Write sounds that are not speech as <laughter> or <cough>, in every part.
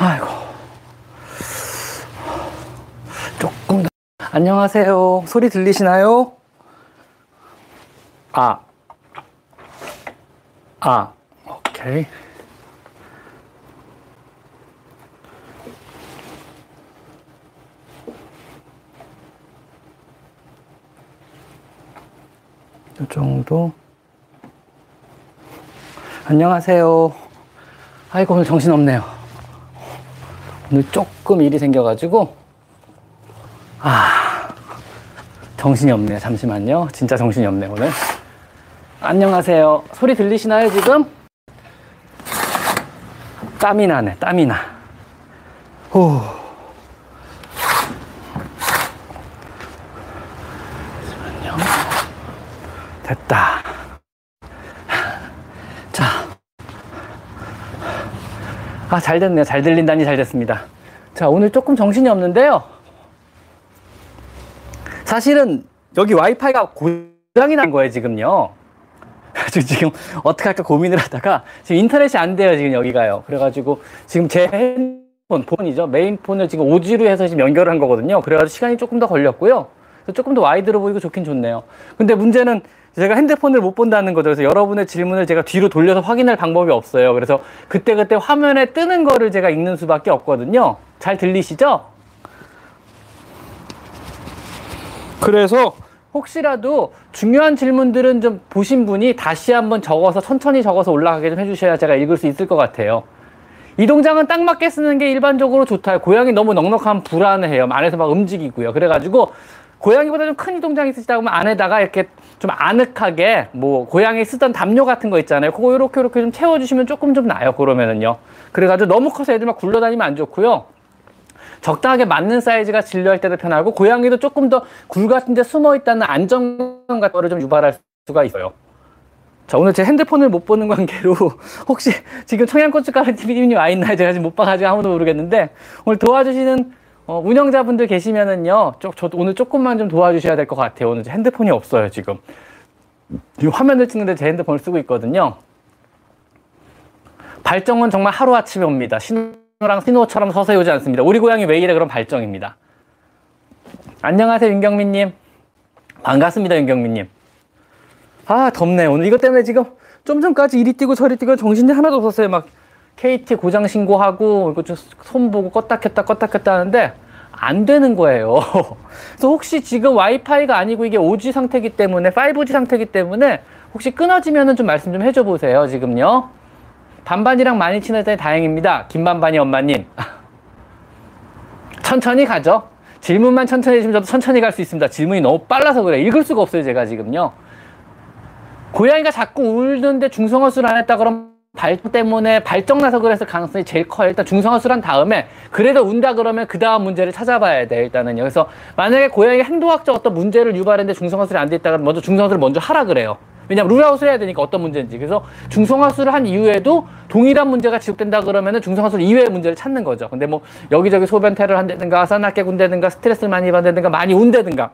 아이고. 조금 더. 안녕하세요. 소리 들리시나요? 아. 아. 오케이. 이 정도. 안녕하세요. 아이고, 오늘 정신없네요. 오늘 조금 일이 생겨가지고, 아, 정신이 없네요. 잠시만요. 진짜 정신이 없네요, 오늘. 안녕하세요. 소리 들리시나요, 지금? 땀이 나네, 땀이 나. 후. 잠시만요. 됐다. 자. 아, 잘 됐네요. 잘 들린다니 잘 됐습니다. 자, 오늘 조금 정신이 없는데요. 사실은 여기 와이파이가 고장이 난 거예요, 지금요. <laughs> 지금 어떻게 할까 고민을 하다가 지금 인터넷이 안 돼요, 지금 여기가요. 그래가지고 지금 제 핸드폰, 폰이죠. 메인폰을 지금 오지로 해서 지금 연결을 한 거거든요. 그래가지고 시간이 조금 더 걸렸고요. 조금 더 와이드로 보이고 좋긴 좋네요. 근데 문제는 제가 핸드폰을 못 본다는 거죠. 그래서 여러분의 질문을 제가 뒤로 돌려서 확인할 방법이 없어요. 그래서 그때 그때 화면에 뜨는 거를 제가 읽는 수밖에 없거든요. 잘 들리시죠? 그래서 혹시라도 중요한 질문들은 좀 보신 분이 다시 한번 적어서 천천히 적어서 올라가게 좀 해주셔야 제가 읽을 수 있을 것 같아요. 이 동작은 딱 맞게 쓰는 게 일반적으로 좋다. 고양이 너무 넉넉하면 불안해요. 안에서 막 움직이고요. 그래가지고 고양이보다 좀 큰 이 동작이 있으시다 보면 안에다가 이렇게 좀 아늑하게 뭐 고양이 쓰던 담요 같은 거 있잖아요. 그거 이렇게 이렇게 좀 채워주시면 조금 좀 나요. 그러면은요. 그래가지고 너무 커서 애들 막 굴러다니면 안 좋고요. 적당하게 맞는 사이즈가 진료할 때도 편하고 고양이도 조금 더 굴 같은 데 숨어 있다는 안정감 같은 거를 좀 유발할 수가 있어요. 자, 오늘 제 핸드폰을 못 보는 관계로 <laughs> 혹시 지금 청양고춧가루 TV님이 와 있나요? 제가 지금 못 봐가지고 아무도 모르겠는데 오늘 도와주시는 어, 운영자분들 계시면은요, 저, 저 오늘 조금만 좀 도와주셔야 될 것 같아요. 오늘 핸드폰이 없어요, 지금. 이 화면을 찍는데 제 핸드폰을 쓰고 있거든요. 발정은 정말 하루아침에 옵니다. 신호랑 신호처럼 서서히 오지 않습니다. 우리 고양이 왜 이래? 그럼 발정입니다. 안녕하세요, 윤경민님. 반갑습니다, 윤경민님. 아, 덥네. 오늘 이것 때문에 지금 좀 전까지 이리 뛰고 저리 뛰고 정신이 하나도 없었어요. 막 KT 고장 신고하고 이거 좀손 보고 껐다 켰다 껐다 켰다 하는데 안 되는 거예요. <laughs> 그래서 혹시 지금 와이파이가 아니고 이게 5G 상태이기 때문에 5G 상태이기 때문에 혹시 끊어지면은 좀 말씀 좀 해줘 보세요. 지금요. 반반이랑 많이 친해져니 다행입니다. 김반반이 엄마님. <laughs> 천천히 가죠. 질문만 천천히 해주시면 저도 천천히 갈 수 있습니다. 질문이 너무 빨라서 그래. 읽을 수가 없어요, 제가 지금요. 고양이가 자꾸 울는데 중성화술 안 했다 그러면 발정 때문에 발정나서 그래서 가능성이 제일 커요. 일단 중성화술 한 다음에 그래도 운다 그러면 그 다음 문제를 찾아봐야 돼. 일단은 여기서 만약에 고양이 행동학적 어떤 문제를 유발했는데 중성화술이 안 돼 있다가 먼저 중성화술을 먼저 하라 그래요. 왜냐면 룰아웃을 해야 되니까 어떤 문제인지. 그래서 중성화술을 한 이후에도 동일한 문제가 지속된다 그러면은 중성화술 이외의 문제를 찾는 거죠. 근데 뭐 여기저기 소변 테러를 한다든가 싸납게 군다든가 스트레스를 많이 받는다든가 많이 운다든가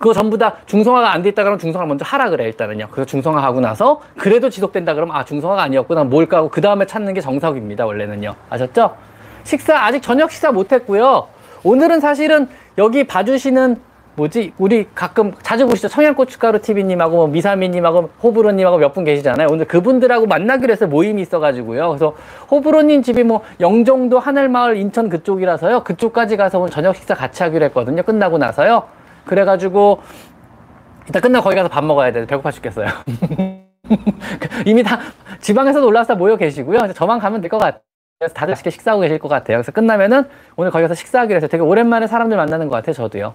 그거 전부 다 중성화가 안 돼 있다 그러면 중성화 먼저 하라 그래 일단은요. 그래서 중성화 하고 나서 그래도 지속된다 그러면 아 중성화가 아니었구나 뭘까 하고 그 다음에 찾는 게 정석입니다 원래는요. 아셨죠? 식사 아직 저녁 식사 못했고요. 오늘은 사실은 여기 봐주시는 뭐지 우리 가끔 자주 보시죠 청양고춧가루 TV님하고 뭐 미사미님하고 호불호님하고 몇 분 계시잖아요. 오늘 그분들하고 만나기로 해서 모임이 있어가지고요. 그래서 호불호님 집이 뭐 영종도 하늘마을 인천 그쪽이라서요. 그쪽까지 가서 오늘 저녁 식사 같이 하기로 했거든요. 끝나고 나서요. 그래가지고 이따 끝나고 거기 가서 밥 먹어야 돼. 배고파 죽겠어요. <laughs> 이미 다 지방에서도 올라와서 모여 계시고요. 저만 가면 될 것 같아요. 다들 맛있게 식사하고 계실 것 같아요. 그래서 끝나면은 오늘 거기 가서 식사하기로 해서 되게 오랜만에 사람들 만나는 것 같아요. 저도요.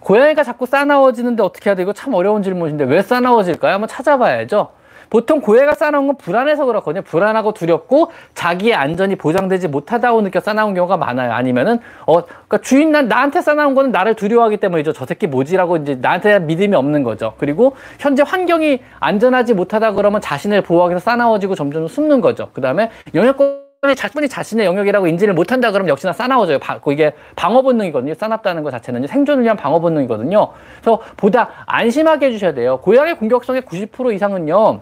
고양이가 자꾸 싸나워지는데 어떻게 해야 돼? 이거 참 어려운 질문인데 왜 싸나워질까요? 한번 찾아봐야죠. 보통 고해가 싸나운 건 불안해서 그렇거든요. 불안하고 두렵고 자기의 안전이 보장되지 못하다고 느껴 싸나운 경우가 많아요. 아니면은 어 그러니까 주인 난 나한테 싸나운 거는 나를 두려워하기 때문이죠. 저 새끼 뭐지라고 이제 나한테 믿음이 없는 거죠. 그리고 현재 환경이 안전하지 못하다 그러면 자신을 보호하기 위해서 싸나워지고 점점 숨는 거죠. 그 다음에 영역권 자신이 자신의 영역이라고 인지를 못한다 그러면 역시나 싸나워져요. 바, 이게 방어 본능이거든요. 싸납다는 것 자체는 생존을 위한 방어 본능이거든요. 그래서 보다 안심하게 해주셔야 돼요. 고양이 공격성의 90% 이상은요.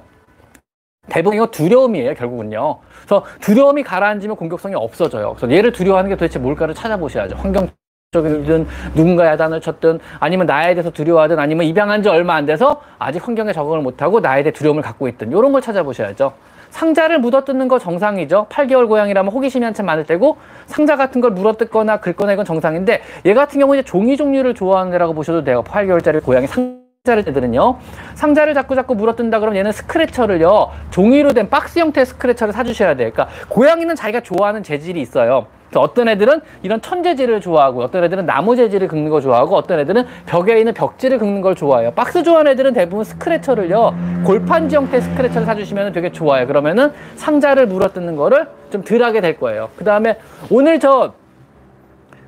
대부분 이거 두려움이에요, 결국은요. 그래서 두려움이 가라앉으면 공격성이 없어져요. 그래서 얘를 두려워하는 게 도대체 뭘까를 찾아보셔야죠. 환경 적이든 누군가 야단을 쳤든 아니면 나에 대해서 두려워하든 아니면 입양한 지 얼마 안 돼서 아직 환경에 적응을 못하고 나에 대해 두려움을 갖고 있든 이런 걸 찾아보셔야죠. 상자를 물어뜯는 거 정상이죠. 8개월 고양이라면 호기심이 한참 많을 때고 상자 같은 걸 물어뜯거나 긁거나 이건 정상인데 얘 같은 경우는 종이 종류를 좋아하는 애라고 보셔도 돼요. 8개월짜리 고양이 상 상자를 때들은요 상자를 자꾸 자꾸 물어뜯는다 그러면 얘는 스크래처를요 종이로 된 박스 형태의 스크래처를 사주셔야 돼요. 그러니까 고양이는 자기가 좋아하는 재질이 있어요. 어떤 애들은 이런 천재질을 좋아하고 어떤 애들은 나무 재질을 긁는 거 좋아하고 어떤 애들은 벽에 있는 벽지를 긁는 걸 좋아해요. 박스 좋아하는 애들은 대부분 스크래처를요 골판지 형태 스크래처를 사주시면 되게 좋아요. 그러면은 상자를 물어뜯는 거를 좀 덜 하게 될 거예요. 그 다음에 오늘 저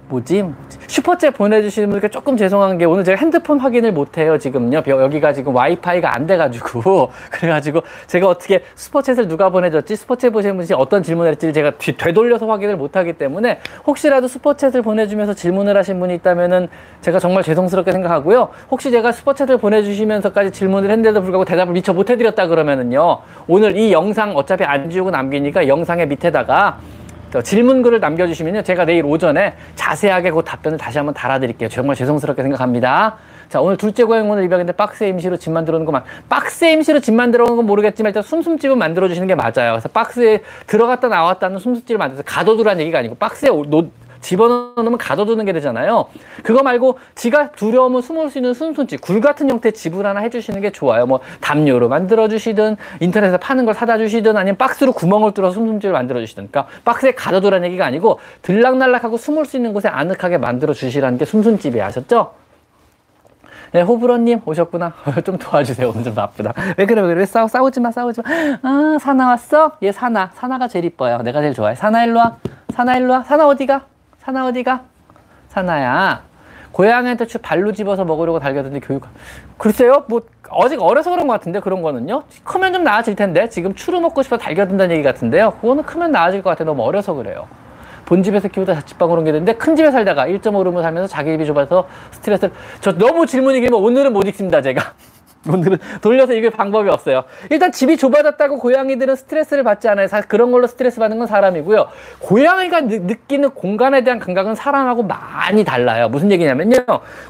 뭐지? 슈퍼챗 보내주시는 분께 조금 죄송한 게 오늘 제가 핸드폰 확인을 못해요, 지금요. 여기가 지금 와이파이가 안 돼가지고. <laughs> 그래가지고 제가 어떻게 슈퍼챗을 누가 보내줬지? 슈퍼챗 보시는 분이 어떤 질문을 했지? 제가 뒤, 되돌려서 확인을 못하기 때문에 혹시라도 슈퍼챗을 보내주면서 질문을 하신 분이 있다면은 제가 정말 죄송스럽게 생각하고요. 혹시 제가 슈퍼챗을 보내주시면서까지 질문을 했는데도 불구하고 대답을 미처 못해드렸다 그러면은요. 오늘 이 영상 어차피 안 지우고 남기니까 영상의 밑에다가 질문글을 남겨주시면요. 제가 내일 오전에 자세하게 그 답변을 다시 한번 달아드릴게요. 정말 죄송스럽게 생각합니다. 자, 오늘 둘째 고양 오늘 입양인데 박스 임시로 집 만들어 놓은 것만. 박스 임시로 집 만들어 놓은 건 모르겠지만 일단 숨숨집은 만들어 주시는 게 맞아요. 그래서 박스에 들어갔다 나왔다는 숨숨집을 만들어서 가둬두라는 얘기가 아니고 박스에 놓, 집어넣으면 가둬두는 게 되잖아요. 그거 말고 지가 두려우면 숨을 수 있는 순순집, 굴 같은 형태의 집을 하나 해주시는 게 좋아요. 뭐 담요로 만들어주시든 인터넷에서 파는 걸 사다 주시든 아니면 박스로 구멍을 뚫어서 숨숨집을 만들어 주시든 그러니까 박스에 가둬두라는 얘기가 아니고 들락날락하고 숨을 수 있는 곳에 아늑하게 만들어 주시라는 게 숨순집이에요. 아셨죠? 네, 호불호님 오셨구나. <laughs> 좀 도와주세요. 오늘 좀 바쁘다. 왜 그래, 왜 그래? 싸우, 싸우지 마, 싸우지 마. 아, 사나 왔어? 얘 사나. 사나가 제일 이뻐요. 내가 제일 좋아해. 사나 일로 와. 사나 일로 와. 사나 어디가? 사나 어디가? 사나야. 고양이한테 발로 집어서 먹으려고 달겨드는데 교육. 글쎄요, 뭐, 아직 어려서 그런 것 같은데, 그런 거는요. 크면 좀 나아질 텐데, 지금 추루 먹고 싶어 달겨든다는 얘기 같은데요. 그거는 크면 나아질 것 같아요. 너무 어려서 그래요. 본집에서 키우다 자취방으로 옮게 됐는데, 큰 집에 살다가 1.5룸을 살면서 자기 집이 좁아서 스트레스를, 저 너무 질문이 길면 오늘은 못 읽습니다, 제가. 오늘은 돌려서 읽을 방법이 없어요. 일단 집이 좁아졌다고 고양이들은 스트레스를 받지 않아요. 그런 걸로 스트레스 받는 건 사람이고요. 고양이가 느, 느끼는 공간에 대한 감각은 사람하고 많이 달라요. 무슨 얘기냐면요.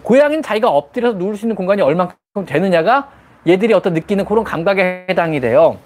고양이는 자기가 엎드려서 누울 수 있는 공간이 얼만큼 되느냐가 얘들이 어떤 느끼는 그런 감각에 해당이 돼요.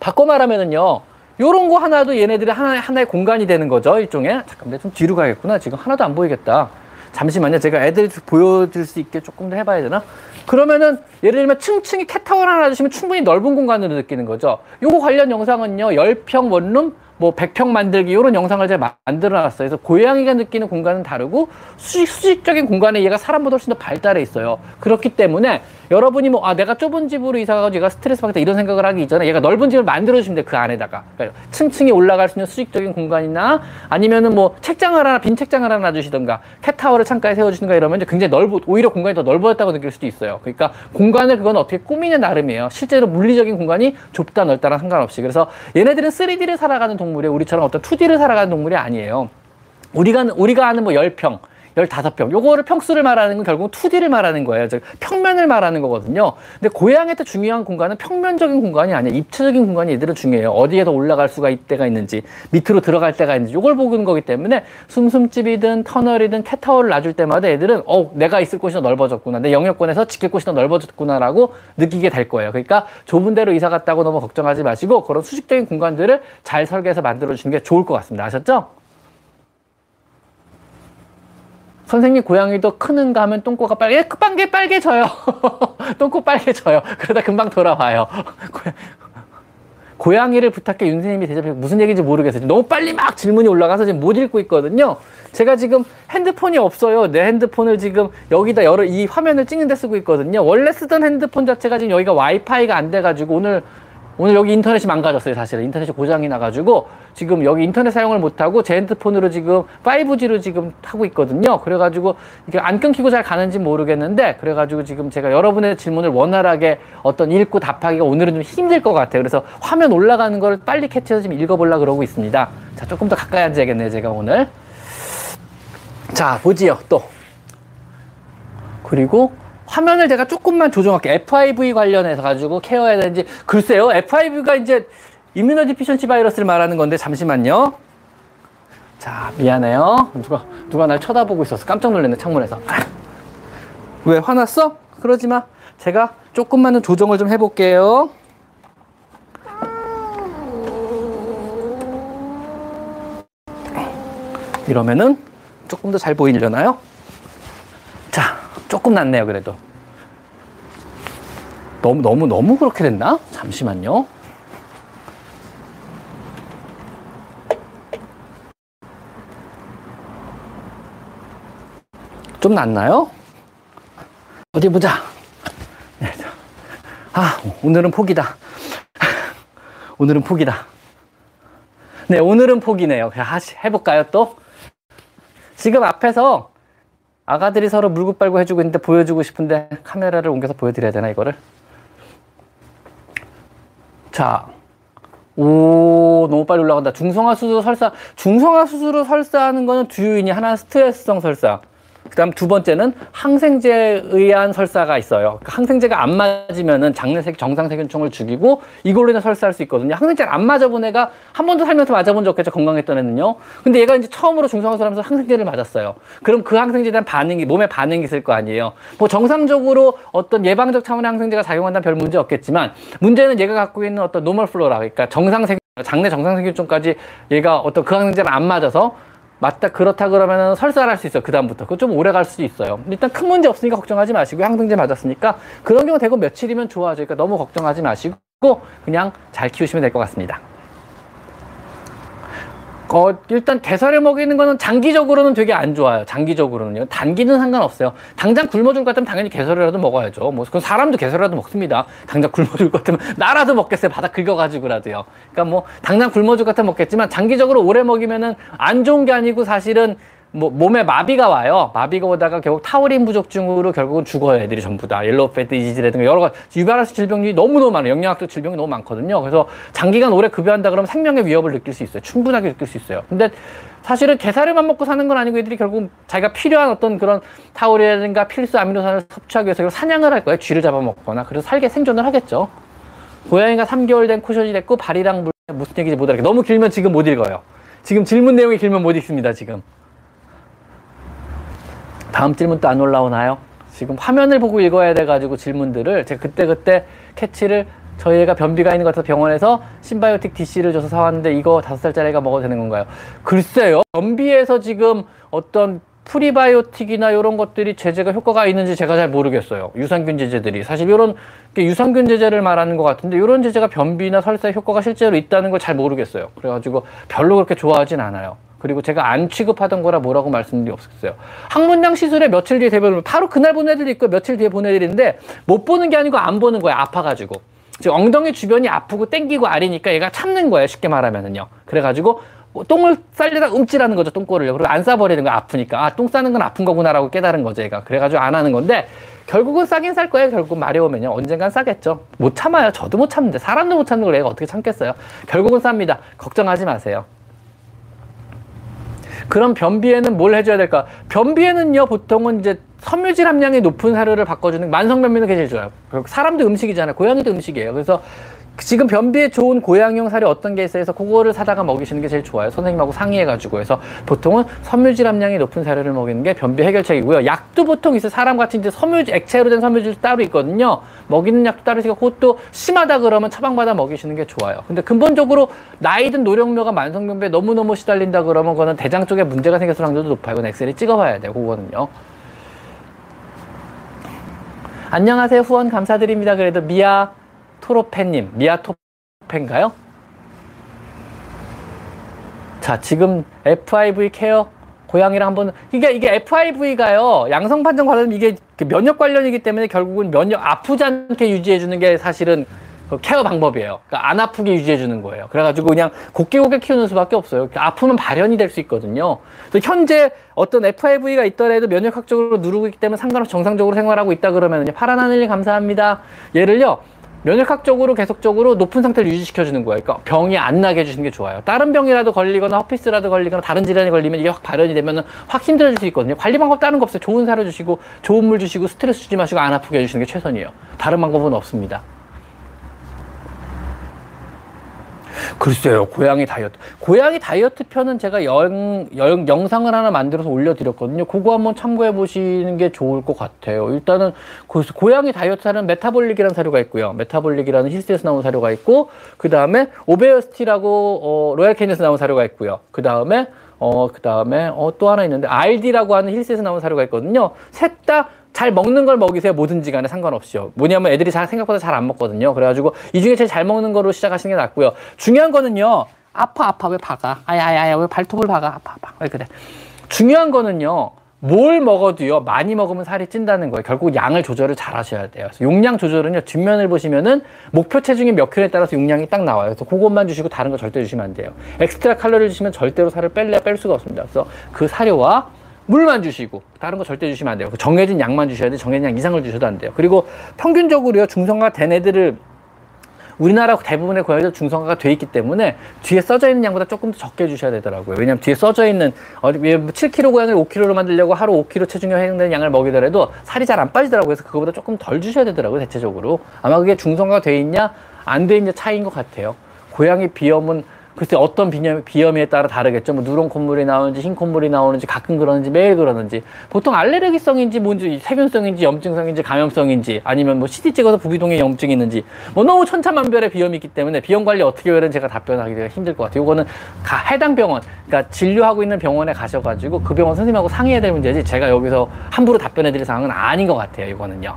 바꿔 말하면은요. 요런 거 하나도 얘네들이 하나, 하나의 공간이 되는 거죠. 일종의. 잠깐만, 좀 뒤로 가겠구나. 지금 하나도 안 보이겠다. 잠시만요. 제가 애들 보여줄 수 있게 조금 더 해봐야 되나? 그러면은 예를 들면 층층이 캣타워를 하나 주시면 충분히 넓은 공간으로 느끼는 거죠. 요거 관련 영상은요. 10평 원룸 뭐 100평 만들기 이런 영상을 제가 만들어 놨어요. 그래서 고양이가 느끼는 공간은 다르고 수직, 수직적인 공간에 얘가 사람보다 훨씬 더 발달해 있어요. 그렇기 때문에 여러분이 뭐, 아, 내가 좁은 집으로 이사가고 얘가 스트레스 받겠다 이런 생각을 하기 이전에 얘가 넓은 집을 만들어주시면 돼, 그 안에다가. 그러니까 층층이 올라갈 수 있는 수직적인 공간이나 아니면은 뭐 책장을 하나, 빈 책장을 하나 놔주시던가 캣타워를 창가에 세워주시던가 이러면 굉장히 넓어, 오히려 공간이 더 넓어졌다고 느낄 수도 있어요. 그러니까 공간을 그건 어떻게 꾸미는 나름이에요. 실제로 물리적인 공간이 좁다, 넓다랑 상관없이. 그래서 얘네들은 3D를 살아가는 동 물이 우리처럼 어떤 2D를 살아가는 동물이 아니에요. 우리가, 우리가 아는 뭐 10평, 15평. 요거를 평수를 말하는 건 결국 2D를 말하는 거예요. 즉 평면을 말하는 거거든요. 근데 고양이한테 중요한 공간은 평면적인 공간이 아니야. 입체적인 공간이 얘들은 중요해요. 어디에 더 올라갈 수가 있때가 있는지, 밑으로 들어갈 때가 있는지 요걸 보는 거기 때문에 숨숨집이든 터널이든 캣타워를 놔줄 때마다 애들은 어, 내가 있을 곳이 더 넓어졌구나. 내 영역권에서 지킬 곳이 더 넓어졌구나라고 느끼게 될 거예요. 그러니까 좁은 데로 이사 갔다고 너무 걱정하지 마시고 그런 수직적인 공간들을 잘 설계해서 만들어 주시는 게 좋을 것 같습니다. 아셨죠? 선생님 고양이도 크는가 하면 똥꼬가 빨개, 빨개 빨개져요. <laughs> 똥꼬 빨개져요. 그러다 금방 돌아와요. <laughs> 고양이를 부탁해 윤 선생님이 대답해 무슨 얘기인지 모르겠어요. 너무 빨리 막 질문이 올라가서 지금 못 읽고 있거든요. 제가 지금 핸드폰이 없어요. 내 핸드폰을 지금 여기다 여러 이 화면을 찍는 데 쓰고 있거든요. 원래 쓰던 핸드폰 자체가 지금 여기가 와이파이가 안 돼가지고 오늘 오늘 여기 인터넷이 망가졌어요, 사실은. 인터넷이 고장이 나가지고 지금 여기 인터넷 사용을 못하고 제 핸드폰으로 지금 5G로 지금 하고 있거든요. 그래가지고 이게 안 끊기고 잘 가는지 모르겠는데 그래가지고 지금 제가 여러분의 질문을 원활하게 어떤 읽고 답하기가 오늘은 좀 힘들 것 같아요. 그래서 화면 올라가는 걸 빨리 캐치해서 지금 읽어보려고 그러고 있습니다. 자, 조금 더 가까이 앉아야겠네요, 제가 오늘. 자, 보지요, 또. 그리고 화면을 제가 조금만 조정할게요. FIV 관련해서 가지고 케어해야 되는지. 글쎄요. FIV가 이제 이뮤노 디피션시 바이러스를 말하는 건데 잠시만요. 자, 미안해요. 누가, 누가 날 쳐다보고 있었어. 깜짝 놀랐네, 창문에서. 왜, 화났어? 그러지 마. 제가 조금만은 조정을 좀 해볼게요. 이러면은 조금 더 잘 보이려나요? 자, 조금 낫네요, 그래도. 너무, 너무, 너무 그렇게 됐나? 잠시만요. 좀 낫나요? 어디 보자. 네. 아, 오늘은 포기다. <laughs> 오늘은 포기다. 네, 오늘은 포기네요. 해볼까요, 또? 지금 앞에서 아가들이 서로 물고 빨고 해주고 있는데 보여주고 싶은데 카메라를 옮겨서 보여드려야 되나, 이거를? 자. 오, 너무 빨리 올라간다. 중성화 수술 설사, 중성화 수술을 설사하는 거는 두 요인이 하나는 스트레스성 설사. 그 다음 두 번째는 항생제에 의한 설사가 있어요. 그러니까 항생제가 안 맞으면은 장내색 정상세균총을 죽이고 이걸로 인해 설사할 수 있거든요. 항생제를 안 맞아본 애가 한 번도 살면서 맞아본 적 없겠죠. 건강했던 애는요. 근데 얘가 이제 처음으로 중성화술 하면서 항생제를 맞았어요. 그럼 그 항생제에 대한 반응이, 몸에 반응이 있을 거 아니에요. 뭐 정상적으로 어떤 예방적 차원의 항생제가 작용한다면 별 문제 없겠지만 문제는 얘가 갖고 있는 어떤 normal flora, 그러니까 정상세균, 장내 정상세균총까지 얘가 어떤 그 항생제를 안 맞아서 맞다 그렇다 그러면은 설사를 할 수 있어요 그 다음부터. 그거 좀 오래 갈 수도 있어요. 일단 큰 문제 없으니까 걱정하지 마시고 항생제 맞았으니까 그런 경우 되고 며칠이면 좋아져 그러니까 너무 걱정하지 마시고 그냥 잘 키우시면 될 것 같습니다 어, 일단 개사료 먹이는 거는 장기적으로는 되게 안 좋아요. 장기적으로는요. 단기는 상관없어요. 당장 굶어 죽을 것 같으면 당연히 개사료라도 먹어야죠. 뭐, 그건 사람도 개사료라도 먹습니다. 당장 굶어 죽을 것 같으면 나라도 먹겠어요. 바닥 긁어가지고라도요. 그러니까 뭐, 당장 굶어 죽을 것 같으면 먹겠지만 장기적으로 오래 먹이면은 안 좋은 게 아니고 사실은 뭐 몸에 마비가 와요. 마비가 오다가 결국 타우린 부족증으로 결국은 죽어요. 애들이 전부 다. yellow fat disease라든가 여러 가지 유발할 수 질병이 너무너무 많아요. 영양학적 질병이 너무 많거든요. 그래서 장기간 오래 급여한다 그러면 생명의 위협을 느낄 수 있어요. 충분하게 느낄 수 있어요. 근데 사실은 게사료만 먹고 사는 건 아니고 애들이 결국 자기가 필요한 어떤 그런 타우린이라든가 필수 아미노산을 섭취하기 위해서 사냥을 할 거예요. 쥐를 잡아먹거나. 그래서 살게 생존을 하겠죠. 고양이가 3개월 된 쿠션이 됐고 발이랑 물 무슨 얘기인지 못 알아요. 너무 길면 지금 못 읽어요. 지금 질문 내용이 길면 못 읽습니다. 지금. 다음 질문 또 안 올라오나요? 지금 화면을 보고 읽어야 돼가지고 질문들을 제가 그때그때 캐치를 저희 애가 변비가 있는 것 같아서 병원에서 신바이오틱 DC를 줘서 사왔는데 이거 다섯 살짜리 애가 먹어도 되는 건가요? 글쎄요. 변비에서 지금 어떤 프리바이오틱이나 이런 것들이 제재가 효과가 있는지 제가 잘 모르겠어요. 유산균 제제들이. 사실 이런 유산균 제제를 말하는 것 같은데 이런 제제가 변비나 설사에 효과가 실제로 있다는 걸 잘 모르겠어요. 그래가지고 별로 그렇게 좋아하진 않아요. 그리고 제가 안 취급하던 거라 뭐라고 말씀드리 없었어요. 항문장 시술에 며칠 뒤에 대변을 바로 그날 보내드릴 있고 며칠 뒤에 보내드리는데 못 보는 게 아니고 안 보는 거예요. 아파가지고. 즉 엉덩이 주변이 아프고 땡기고 아리니까 얘가 참는 거예요. 쉽게 말하면은요. 그래가지고 뭐 똥을 쌀려다 움찔하는 거죠. 똥꼬를요. 그리고 안 싸버리는 거 아프니까. 아, 똥 싸는 건 아픈 거구나라고 깨달은 거죠. 얘가. 그래가지고 안 하는 건데 결국은 싸긴 쌀 거예요. 결국 마려우면요. 언젠간 싸겠죠. 못 참아요. 저도 못 참는데 사람도 못 참는 걸 얘가 어떻게 참겠어요. 결국은 쌉니다. 걱정하지 마세요. 그럼 변비에는 뭘 해줘야 될까? 변비에는요, 보통은 이제 섬유질 함량이 높은 사료를 바꿔주는 만성 변비는 굉장히 좋아요. 사람도 음식이잖아요. 고양이도 음식이에요. 그래서 지금 변비에 좋은 고양이용 사료 어떤 게 있어서 그거를 사다가 먹이시는 게 제일 좋아요. 선생님하고 상의해가지고 해서 보통은 섬유질 함량이 높은 사료를 먹이는 게 변비 해결책이고요. 약도 보통 있어요. 사람 같은 이제 섬유질 액체로 된 섬유질 따로 있거든요. 먹이는 약도 따로 있으니까 그것도 심하다 그러면 처방받아 먹이시는 게 좋아요. 근데 근본적으로 나이든 노령묘가 만성변비에 너무너무 시달린다 그러면 그거는 대장 쪽에 문제가 생겼을 확률도 높아요. 이건 엑셀이 찍어봐야 돼요. 그거는요. 안녕하세요. 후원 감사드립니다. 그래도 미아 토로펜님, 미아토펜가요? 자, 지금 FIV 케어 고양이랑 한번 이게 이게 FIV가요 양성 판정 관련 이게 그 면역 관련이기 때문에 결국은 면역 아프지 않게 유지해 주는 게 사실은 그 케어 방법이에요. 그러니까 안 아프게 유지해 주는 거예요. 그래가지고 그냥 곱게 곱게 키우는 수밖에 없어요. 아프면 발현이 될 수 있거든요. 그래서 현재 어떤 FIV가 있더라도 면역학적으로 누르고 있기 때문에 상관없이 정상적으로 생활하고 있다 그러면 파란 하늘님 감사합니다. 얘를요 면역학적으로 계속적으로 높은 상태를 유지시켜주는 거예요. 그러니까 병이 안 나게 해주시는 게 좋아요. 다른 병이라도 걸리거나 허피스라도 걸리거나 다른 질환이 걸리면 이게 확 발현이 되면 확 힘들어질 수 있거든요. 관리 방법 다른 거 없어요. 좋은 사료 주시고 좋은 물 주시고 스트레스 주지 마시고 안 아프게 해주시는 게 최선이에요. 다른 방법은 없습니다. 글쎄요, 고양이 다이어트. 고양이 다이어트 편은 제가 영, 영, 영상을 하나 만들어서 올려드렸거든요. 그거 한번 참고해 보시는 게 좋을 것 같아요. 일단은 고, 고양이 다이어트 하는 Metabolic이라는 사료가 있고요. Metabolic이라는 힐스에서 나온 사료가 있고, 그 다음에 Obesity라고 어, 로얄 캐닌에서 나온 사료가 있고요. 그 다음에 어, 그 다음에 어, 또 하나 있는데 RD라고 하는 힐스에서 나온 사료가 있거든요. 셋 다 잘 먹는 걸 먹이세요. 뭐든지 간에 상관없이요. 뭐냐면 애들이 잘 생각보다 잘 안 먹거든요. 그래가지고 이 중에 제일 잘 먹는 거로 시작하시는 게 낫고요. 중요한 거는요. 아파 아파 왜 박아? 아야야야 왜 발톱을 박아? 아파 아파 왜 그래? 중요한 거는요. 뭘 먹어도요 많이 먹으면 살이 찐다는 거예요 결국 양을 조절을 잘 하셔야 돼요 그래서 용량 조절은요 뒷면을 보시면은 목표 체중이 몇 킬로에 따라서 용량이 딱 나와요 그래서 그것만 주시고 다른 거 절대 주시면 안 돼요 엑스트라 칼로리를 주시면 절대로 살을 뺄래 뺄 수가 없습니다 그래서 그 사료와 물만 주시고 다른 거 절대 주시면 안 돼요. 정해진 양만 주셔야 돼. 정해진 양 이상을 주셔도 안 돼요. 그리고 평균적으로요 중성화 된 애들을 우리나라 대부분의 고양이들 중성화가 돼 있기 때문에 뒤에 써져 있는 양보다 조금 더 적게 주셔야 되더라고요. 왜냐하면 뒤에 써져 있는 어, 7kg 고양이를 5kg로 만들려고 하루 5kg 체중에 해당되는 양을 먹이더라도 살이 잘 안 빠지더라고요. 그래서 그거보다 조금 덜 주셔야 되더라고요. 대체적으로 아마 그게 중성화가 돼 있냐 안 돼 있냐 차이인 것 같아요. 고양이 비염은 글쎄 어떤 비염, 비염에 따라 다르겠죠. 뭐 누런 콧물이 나오는지 흰 콧물이 나오는지 가끔 그러는지 매일 그러는지 보통 알레르기성인지 뭔지 세균성인지 염증성인지 감염성인지 아니면 뭐 CT 찍어서 부비동에 염증이 있는지 뭐 너무 천차만별의 비염이 있기 때문에 비염 관리 어떻게 해야 되는 제가 답변하기가 힘들 것 같아요. 이거는 해당 병원 그러니까 진료하고 있는 병원에 가셔가지고 그 병원 선생님하고 상의해야 될 문제지 제가 여기서 함부로 답변해 드릴 상황은 아닌 것 같아요. 이거는요.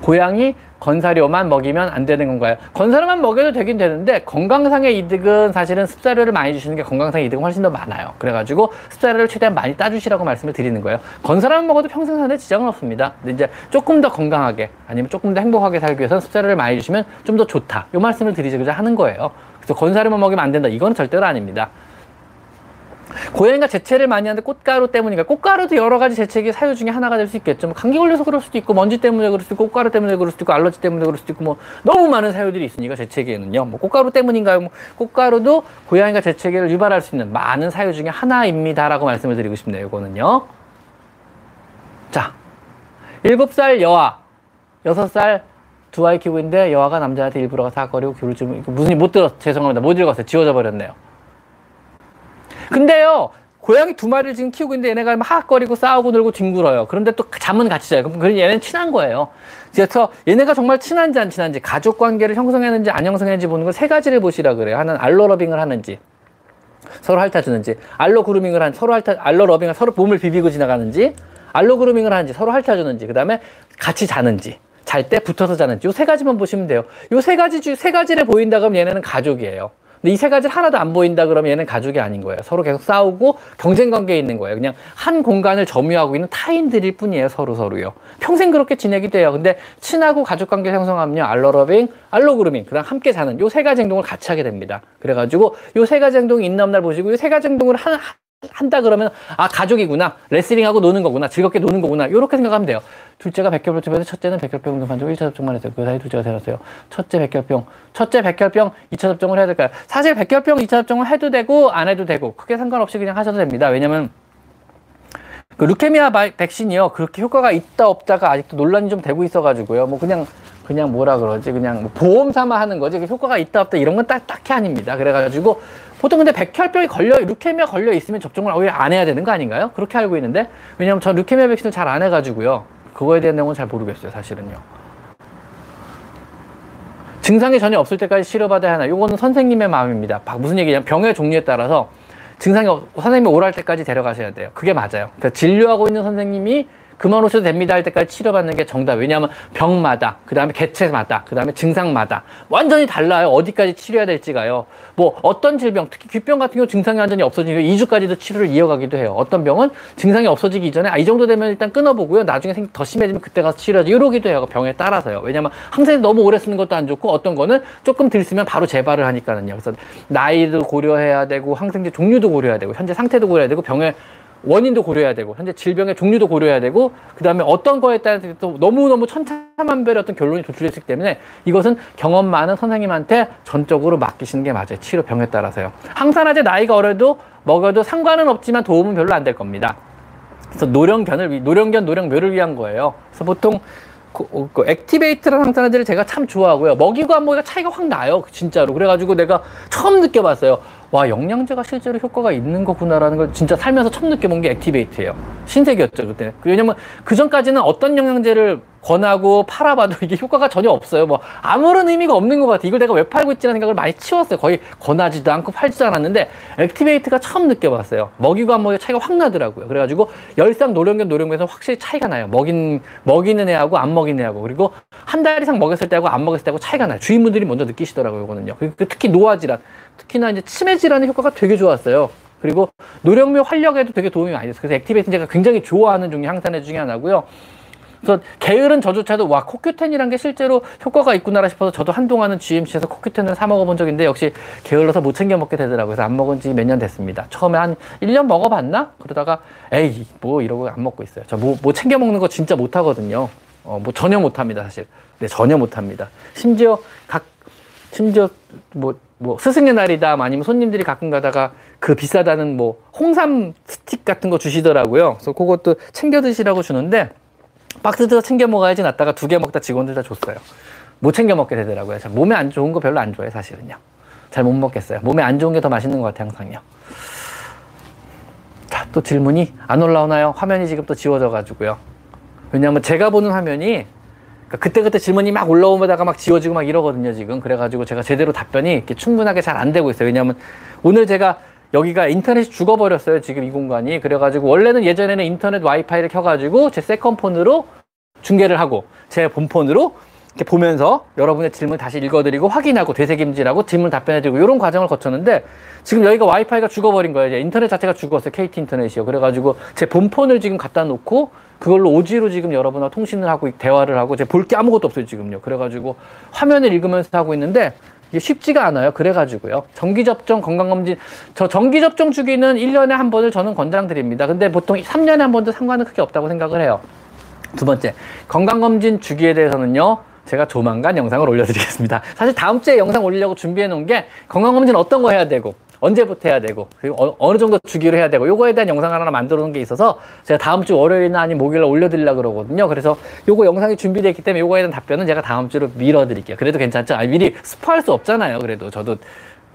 고양이 건사료만 먹이면 안 되는 건가요? 건사료만 먹여도 되긴 되는데 건강상의 이득은 사실은 습사료를 많이 주시는 게 건강상의 이득은 훨씬 더 많아요. 그래가지고 습사료를 최대한 많이 따주시라고 말씀을 드리는 거예요. 건사료만 먹어도 평생 사는데 지장은 없습니다. 근데 이제 조금 더 건강하게 아니면 조금 더 행복하게 살기 위해서는 습사료를 많이 주시면 좀 더 좋다. 이 말씀을 드리고자 하는 거예요. 그래서 건사료만 먹이면 안 된다. 이건 절대로 아닙니다. 고양이가 재채를 많이 하는데 꽃가루 때문인가? 꽃가루도 여러 가지 재채기 사유 중에 하나가 될 수 있겠죠. 뭐 감기 걸려서 그럴 수도 있고, 먼지 때문에 그럴 수도 있고, 꽃가루 때문에 그럴 수도 있고, 알러지 때문에 그럴 수도 있고, 뭐 너무 많은 사유들이 있으니까 재채기에는요. 뭐 꽃가루 때문인가요? 뭐 꽃가루도 고양이가 재채기를 유발할 수 있는 많은 사유 중에 하나입니다라고 말씀을 드리고 싶네요. 이거는요. 자, 7살 여아, 6살 두 아이 키우고 있는데 여아가 남자한테 일부러 가서 거리고 귤을 좀 무슨 못 들었 죄송합니다. 못 읽었어요. 지워져 버렸네요. 근데요, 고양이 두 마리를 지금 키우고 있는데 얘네가 하악거리고 싸우고 놀고 뒹굴어요. 그런데 또 잠은 같이 자요. 그럼 얘네는 친한 거예요. 그래서 얘네가 정말 친한지 안 친한지, 가족 관계를 형성했는지 안 형성했는지 보는 걸 세 가지를 보시라 그래요. 하나는 알로 러빙을 하는지, 서로 핥아주는지, 알로 그루밍을 한, 서로 핥아, 알로 러빙을 서로 몸을 비비고 지나가는지, 알로 그루밍을 하는지, 서로 핥아주는지, 그 다음에 같이 자는지, 잘 때 붙어서 자는지, 요 세 가지만 보시면 돼요. 요 세 가지 중, 세 가지를 보인다 그러면 얘네는 가족이에요. 근데 이 세 가지를 하나도 안 보인다 그러면 얘는 가족이 아닌 거예요. 서로 계속 싸우고 경쟁 관계에 있는 거예요. 그냥 한 공간을 점유하고 있는 타인들일 뿐이에요. 서로 서로요. 평생 그렇게 지내기 돼요. 근데 친하고 가족 관계 형성하면요. 알러러빙, 알로그루밍, 그다음 함께 사는 요 세 가지 행동을 같이 하게 됩니다. 그래가지고 요 세 가지 행동이 있는 날 보시고 요 세 가지 행동을 한 한다 그러면 아 가족이구나. 레슬링하고 노는 거구나. 즐겁게 노는 거구나. 이렇게 생각하면 돼요. 둘째가 백혈병집에서 첫째는 백혈병 등반적으로 1차 접종만 했어요. 그 사이 둘째가 되었어요. 첫째 백혈병 첫째 백혈병 2차 접종을 해야 될까요? 사실 백혈병 2차 접종을 해도 되고 안 해도 되고 크게 상관없이 그냥 하셔도 됩니다. 왜냐면 그 루케미아 백신이요. 그렇게 효과가 있다 없다가 아직도 논란이 좀 되고 있어 가지고요. 뭐 그냥 그냥 뭐라 그러지? 그냥 뭐 보험 삼아 하는 거지. 효과가 있다 없다 이런 건 딱 딱히 아닙니다. 그래가지고 보통 근데 백혈병이 걸려 루케미아 걸려 있으면 접종을 오히려 안 해야 되는 거 아닌가요? 그렇게 알고 있는데 왜냐면 전 루케미아 백신을 잘 안 해가지고요. 그거에 대한 내용은 잘 모르겠어요, 사실은요. 증상이 전혀 없을 때까지 치료받아야 하나? 요거는 선생님의 마음입니다. 무슨 얘기냐면 병의 종류에 따라서 증상이 선생님이 오랄 때까지 데려가셔야 돼요. 그게 맞아요. 그러니까 진료하고 있는 선생님이 그만 오셔도 됩니다 할 때까지 치료받는 게 정답. 왜냐하면 병마다, 그 다음에 개체마다, 그 다음에 증상마다 완전히 달라요. 어디까지 치료해야 될지가요. 뭐 어떤 질병, 특히 귀병 같은 경우 증상이 완전히 없어지고 2주까지도 치료를 이어가기도 해요. 어떤 병은 증상이 없어지기 이전에 아, 이 정도 되면 일단 끊어보고요. 나중에 더 심해지면 그때 가서 치료하지. 이러기도 해요. 병에 따라서요. 왜냐하면 항생제 너무 오래 쓰는 것도 안 좋고 어떤 거는 조금 들 쓰면 바로 재발을 하니까는요. 그래서 나이도 고려해야 되고 항생제 종류도 고려해야 되고 현재 상태도 고려해야 되고 병의 원인도 고려해야 되고 현재 질병의 종류도 고려해야 되고 그 다음에 어떤 거에 따라서 또 너무너무 천차만별의 어떤 결론이 도출됐기 때문에 이것은 경험 많은 선생님한테 전적으로 맡기시는 게 맞아요. 치료 병에 따라서요. 항산화제 나이가 어려도 먹어도 상관은 없지만 도움은 별로 안 될 겁니다. 그래서 노령견을 노령견 노령묘를 위한 거예요. 그래서 보통 그, 어, 그 Activait라는 항산화제를 제가 참 좋아하고요. 먹이고 안 먹이고가 차이가 확 나요. 진짜로. 그래가지고 내가 처음 느껴봤어요. 와, 영양제가 실제로 효과가 있는 거구나라는 걸 진짜 살면서 처음 느껴본 게 Activait예요. 신세계였죠, 그때. 왜냐면 그 전까지는 어떤 영양제를 권하고 팔아봐도 이게 효과가 전혀 없어요. 뭐 아무런 의미가 없는 것 같아. 이걸 내가 왜 팔고 있지라는 생각을 많이 치웠어요. 거의 권하지도 않고 팔지도 않았는데 액티베이트가 처음 느껴봤어요. 먹이고 안 먹이고 차이가 확 나더라고요. 그래가지고 열상 노령견 노령견에서 확실히 차이가 나요. 먹인 먹이는 애하고 안 먹이는 애하고 그리고 한 달 이상 먹였을 때하고 안 먹였을 때하고 차이가 나요. 주인분들이 먼저 느끼시더라고요. 이거는요. 그리고 특히 노화 질환, 특히나 이제 치매 질환의 효과가 되게 좋았어요. 그리고 노령묘 활력에도 되게 도움이 많이 됐어요. 그래서 액티베이트는 제가 굉장히 좋아하는 종류 항산화 중에 하나고요. 그래서 게으른 저조차도 와 코큐텐이란 게 실제로 효과가 있구나 싶어서 저도 한동안은 GMC에서 코큐텐을 사 먹어본 적인데 역시 게을러서 못 챙겨 먹게 되더라고요. 그래서 안 먹은 지 몇 년 됐습니다. 처음에 한 1년 먹어봤나? 그러다가 에이 뭐 이러고 안 먹고 있어요. 저뭐 뭐 챙겨 먹는 거 진짜 못 하거든요. 어, 뭐 전혀 못 합니다, 사실. 네, 전혀 못 합니다. 심지어 각 심지어 뭐, 뭐 스승의 날이다 아니면 손님들이 가끔 가다가 그 비싸다는 뭐 홍삼 스틱 같은 거 주시더라고요. 그래서 그것도 챙겨 드시라고 주는데 박스 들어 챙겨 먹어야지 놨다가 두 개 먹다 직원들 다 줬어요. 못 챙겨 먹게 되더라고요. 몸에 안 좋은 거 별로 안 좋아해요, 사실은요. 잘 못 먹겠어요. 몸에 안 좋은 게 더 맛있는 것 같아요, 항상요. 자, 또 질문이 안 올라오나요? 화면이 지금 또 지워져 가지고요. 왜냐하면 제가 보는 화면이 그러니까 그때 그때 질문이 막 올라오다가 막 지워지고 막 이러거든요, 지금. 그래가지고 제가 제대로 답변이 충분하게 잘 안 되고 있어요. 왜냐하면 오늘 제가 여기가 인터넷이 죽어버렸어요. 지금 이 공간이. 그래가지고 원래는 예전에는 인터넷 와이파이를 켜가지고 제 세컨폰으로 중계를 하고 제 본폰으로 이렇게 보면서 여러분의 질문 다시 읽어드리고 확인하고 되새김질하고 질문 답변해드리고 이런 과정을 거쳤는데 지금 여기가 와이파이가 죽어버린 거예요. 인터넷 자체가 죽었어요. KT 인터넷이요. 그래가지고 제 본폰을 지금 갖다 놓고 그걸로 오지로 지금 여러분과 통신을 하고 대화를 하고 제 볼 게 아무것도 없어요 지금요. 그래가지고 화면을 읽으면서 하고 있는데 이게 쉽지가 않아요. 그래가지고요. 정기접종, 건강검진. 저 정기접종 주기는 1년에 한 번을 저는 권장드립니다. 근데 보통 3년에 한 번도 상관은 크게 없다고 생각을 해요. 두 번째, 건강검진 주기에 대해서는요. 제가 조만간 영상을 올려드리겠습니다. 사실 다음 주에 영상 올리려고 준비해 놓은 게 건강검진 어떤 거 해야 되고 언제부터 해야 되고 그리고 어, 느 정도 주기로 해야 되고 요거에 대한 영상을 하나 만들어 놓은 게 있어서 제가 다음 주 월요일이나 아니면 목요일에 올려드리려고 그러거든요. 그래서 요거 영상이 준비되어 있기 때문에 요거에 대한 답변은 제가 다음 주로 미뤄드릴게요. 그래도 괜찮죠? 아니, 미리 스포할 수 없잖아요. 그래도 저도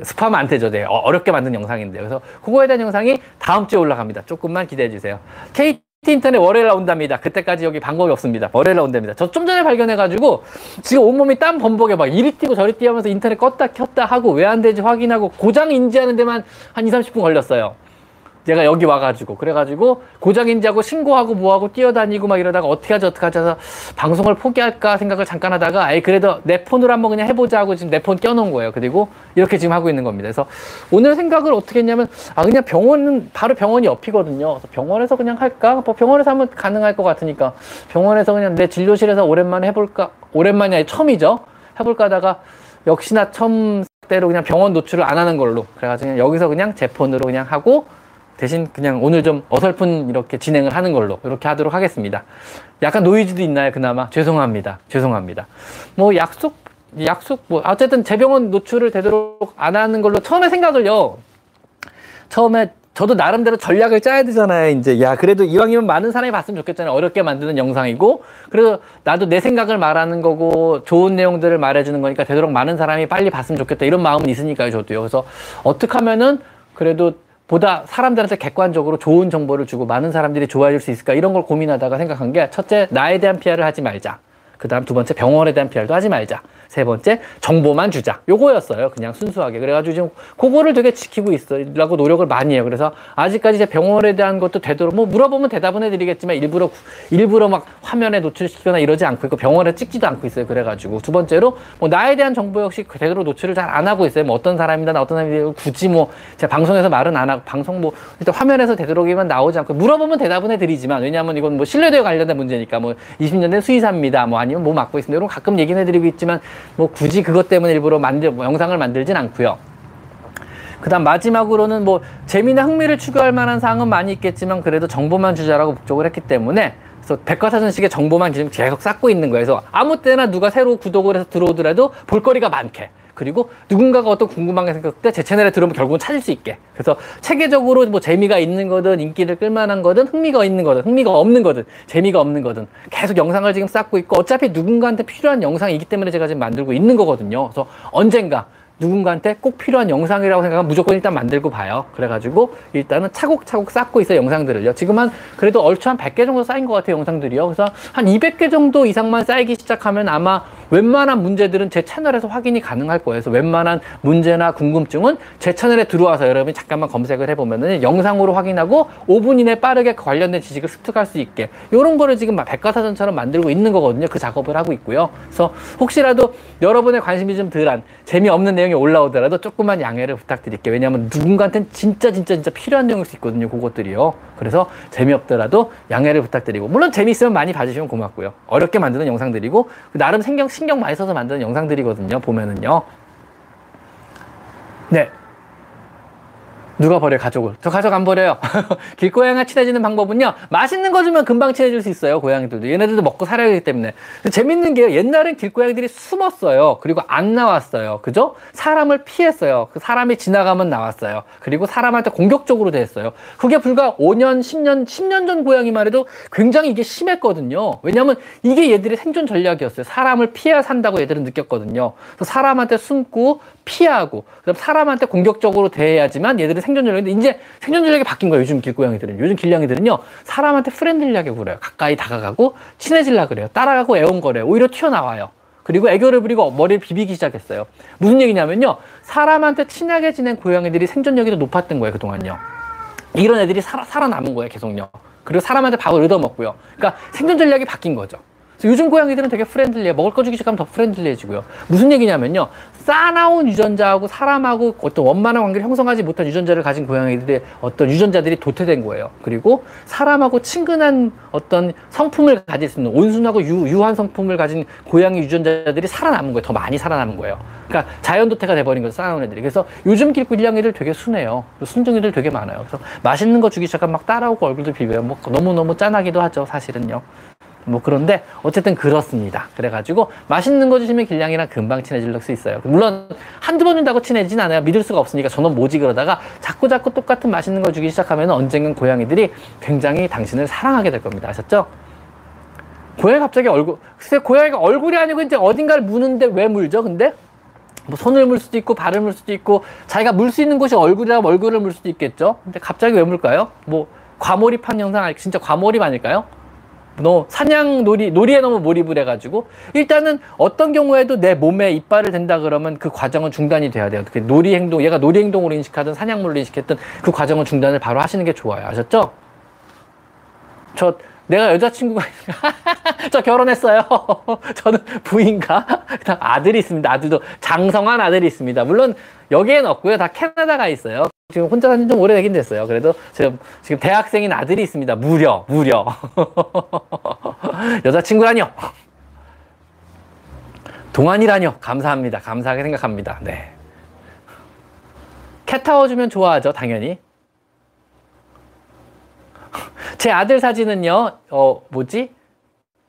스파하면 안 되죠. 네. 어렵게 만든 영상인데. 그래서 그거에 대한 영상이 다음 주에 올라갑니다. 조금만 기대해 주세요. KT 인터넷 월요일 나온답니다. 그때까지 여기 방법이 없습니다. 월요일 나온답니다. 저 좀 전에 발견해가지고 지금 온몸이 땀 범벅에 막 이리 뛰고 저리 뛰면서 인터넷 껐다 켰다 하고 왜 안 되지 확인하고 고장 인지하는 데만 한 2, 30분 걸렸어요. 내가 여기 와가지고. 그래가지고 고장인지하고 신고하고 뭐하고 뛰어다니고 막 이러다가 어떻게 하지 어떻게 하지 해서 방송을 포기할까 생각을 잠깐 하다가 아예 그래도 내 폰으로 한번 그냥 해보자 하고 지금 내 폰 껴놓은 거예요. 그리고 이렇게 지금 하고 있는 겁니다. 그래서 오늘 생각을 어떻게 했냐면 아 그냥 병원은 바로 병원이 옆이거든요. 그래서 병원에서 그냥 할까? 뭐 병원에서 하면 가능할 것 같으니까 병원에서 그냥 내 진료실에서 오랜만에 해볼까? 오랜만이 아니 처음이죠? 해볼까 하다가 역시나 처음 때로 그냥 병원 노출을 안 하는 걸로. 그래가지고 그냥 여기서 그냥 제 폰으로 그냥 하고 대신 그냥 오늘 좀 어설픈 이렇게 진행을 하는 걸로 이렇게 하도록 하겠습니다. 약간 노이즈도 있나요? 그나마 죄송합니다. 죄송합니다. 뭐 약속 약속 뭐 어쨌든 재병원 노출을 되도록 안 하는 걸로 처음에 생각을요. 처음에 저도 나름대로 전략을 짜야 되잖아요. 이제 야 그래도 이왕이면 많은 사람이 봤으면 좋겠잖아요. 어렵게 만드는 영상이고 그래서 나도 내 생각을 말하는 거고 좋은 내용들을 말해주는 거니까 되도록 많은 사람이 빨리 봤으면 좋겠다 이런 마음은 있으니까요. 저도요. 그래서 어떻게 하면은 그래도 보다 사람들한테 객관적으로 좋은 정보를 주고 많은 사람들이 좋아해 줄수 있을까? 이런 걸 고민하다가 생각한 게 첫째 나에 대한 피해를 하지 말자 그 다음 두 번째 병원에 대한 PR도 하지 말자. 세 번째 정보만 주자. 요거였어요. 그냥 순수하게. 그래가지고 지금 그거를 되게 지키고 있으라고 노력을 많이 해요. 그래서 아직까지 제 병원에 대한 것도 되도록 뭐 물어보면 대답은 해드리겠지만 일부러 일부러 막 화면에 노출시키거나 이러지 않고 있고 병원에 찍지도 않고 있어요. 그래가지고 두 번째로 뭐 나에 대한 정보 역시 제대로 노출을 잘 안 하고 있어요. 뭐 어떤 사람이다 나 어떤 사람이 굳이 뭐 제가 방송에서 말은 안 하고 방송 뭐 일단 화면에서 되도록이면 나오지 않고 물어보면 대답은 해드리지만 왜냐하면 이건 뭐 신뢰도에 관련된 문제니까 뭐 20년 된 수의사입니다. 뭐 아니면 뭐 맡고 있습니다. 이런 가끔 얘기는 해드리고 있지만 뭐 굳이 그것 때문에 일부러 만들 뭐 영상을 만들진 않고요. 그 다음 마지막으로는 뭐 재미나 흥미를 추구할 만한 사항은 많이 있겠지만 그래도 정보만 주자라고 목적을 했기 때문에 그래서 백과사전식의 정보만 지금 계속 쌓고 있는 거예요. 그래서 아무 때나 누가 새로 구독을 해서 들어오더라도 볼거리가 많게. 그리고 누군가가 어떤 궁금한 게 생겼을 때 제 채널에 들어오면 결국은 찾을 수 있게. 그래서 체계적으로 뭐 재미가 있는 거든 인기를 끌만한 거든 흥미가 있는 거든 흥미가 없는 거든 재미가 없는 거든 계속 영상을 지금 쌓고 있고 어차피 누군가한테 필요한 영상이기 때문에 제가 지금 만들고 있는 거거든요. 그래서 언젠가 누군가한테 꼭 필요한 영상이라고 생각하면 무조건 일단 만들고 봐요. 그래가지고 일단은 차곡차곡 쌓고 있어요, 영상들을요. 지금 한 그래도 얼추 한 100개 정도 쌓인 것 같아요, 영상들이요. 그래서 한 200개 정도 이상만 쌓이기 시작하면 아마 웬만한 문제들은 제 채널에서 확인이 가능할 거예요. 그래서 웬만한 문제나 궁금증은 제 채널에 들어와서 여러분이 잠깐만 검색을 해보면은 영상으로 확인하고 5분 이내 빠르게 관련된 지식을 습득할 수 있게 이런 거를 지금 백과사전처럼 만들고 있는 거거든요. 그 작업을 하고 있고요. 그래서 혹시라도 여러분의 관심이 좀 덜한 재미없는 내용 이 올라오더라도 조금만 양해를 부탁드릴게요. 왜냐하면 누군가한테는 진짜 진짜 진짜 필요한 내용일 수 있거든요. 그것들이요. 그래서 재미없더라도 양해를 부탁드리고 물론 재미있으면 많이 봐주시면 고맙고요. 어렵게 만드는 영상들이고 나름 신경 신경 많이 써서 만드는 영상들이거든요. 보면은요. 네. 누가 버려요 가족을? 저 가족 안 버려요. <laughs> 길고양이가 친해지는 방법은요 맛있는 거 주면 금방 친해질 수 있어요 고양이들도. 얘네들도 먹고 살아야 되기 때문에. 재밌는 게 옛날엔 길고양이들이 숨었어요. 그리고 안 나왔어요. 그죠? 사람을 피했어요. 그 사람이 지나가면 나왔어요. 그리고 사람한테 공격적으로 됐어요. 그게 불과 5년 10년 10년 전 고양이만 해도 굉장히 이게 심했거든요. 왜냐하면 이게 얘들의 생존 전략이었어요. 사람을 피해야 산다고 얘들은 느꼈거든요. 그래서 사람한테 숨고 피하고 그다음 사람한테 공격적으로 대해야지만 얘들은 생존 전략인데 이제 생존 전략이 바뀐 거예요. 요즘 길고양이들은 요즘 길냥이들은요 사람한테 friendly하게 굴어요. 가까이 다가가고 친해질라 그래요. 따라가고 애옹거려요. 오히려 튀어나와요. 그리고 애교를 부리고 머리를 비비기 시작했어요. 무슨 얘기냐면요. 사람한테 친하게 지낸 고양이들이 생존력이 더 높았던 거예요. 그동안요. 이런 애들이 살아, 살아남은 거예요. 계속요. 그리고 사람한테 밥을 얻어먹고요. 그러니까 생존 전략이 바뀐 거죠. 요즘 고양이들은 되게 friendly해. 먹을 거 주기 시작하면 더 friendly해지고요. 무슨 얘기냐면요. 사나운 유전자하고 사람하고 어떤 원만한 관계를 형성하지 못한 유전자를 가진 고양이들의 어떤 유전자들이 도태된 거예요. 그리고 사람하고 친근한 어떤 성품을 가질 수 있는 온순하고 유, 유한 성품을 가진 고양이 유전자들이 살아남은 거예요. 더 많이 살아남은 거예요. 그러니까 자연 도태가 돼버린 거죠. 쌓아놓은 애들이. 그래서 요즘 길고일냥이들 되게 순해요. 순종이들 되게 많아요. 그래서 맛있는 거 주기 시작하면 막 따라오고 얼굴도 비벼요. 뭐 너무너무 짠하기도 하죠. 사실은요. 뭐 그런데 어쨌든 그렇습니다. 그래가지고 맛있는 거 주시면 길냥이랑 금방 친해질 수 있어요. 물론 한두 번 준다고 친해지진 않아요. 믿을 수가 없으니까 저는 뭐지 그러다가 자꾸 자꾸 똑같은 맛있는 거 주기 시작하면 언젠간 고양이들이 굉장히 당신을 사랑하게 될 겁니다. 아셨죠? 고양이 갑자기 얼굴, 글쎄 고양이가 얼굴이 아니고 이제 어딘가를 무는데 왜 물죠? 근데 뭐 손을 물 수도 있고 발을 물 수도 있고 자기가 물 수 있는 곳이 얼굴이라면 얼굴을 물 수도 있겠죠. 근데 갑자기 왜 물까요? 뭐 과몰입한 영상 진짜 과몰입 아닐까요? 너 사냥 놀이 놀이에 너무 몰입을 해가지고 일단은 어떤 경우에도 내 몸에 이빨을 댄다 그러면 그 과정은 중단이 돼야 돼요. 그 놀이 행동 얘가 놀이 행동으로 인식하든 사냥물로 인식했든 그 과정은 중단을 바로 하시는 게 좋아요. 아셨죠? 저 내가 여자친구가 <laughs> 저 결혼했어요. <laughs> 저는 부인과 아들이 있습니다. 아들도 장성한 아들이 있습니다. 물론 여기엔 없고요. 다 캐나다가 있어요. 지금 혼자 사는 좀 오래되긴 됐어요. 그래도 지금 지금 대학생인 아들이 있습니다. 무려 무려 <laughs> 여자친구라뇨. 동안이라뇨. 감사합니다. 감사하게 생각합니다. 네. 캣 타워 주면 좋아하죠. 당연히. <laughs> 제 아들 사진은요, 어, 뭐지?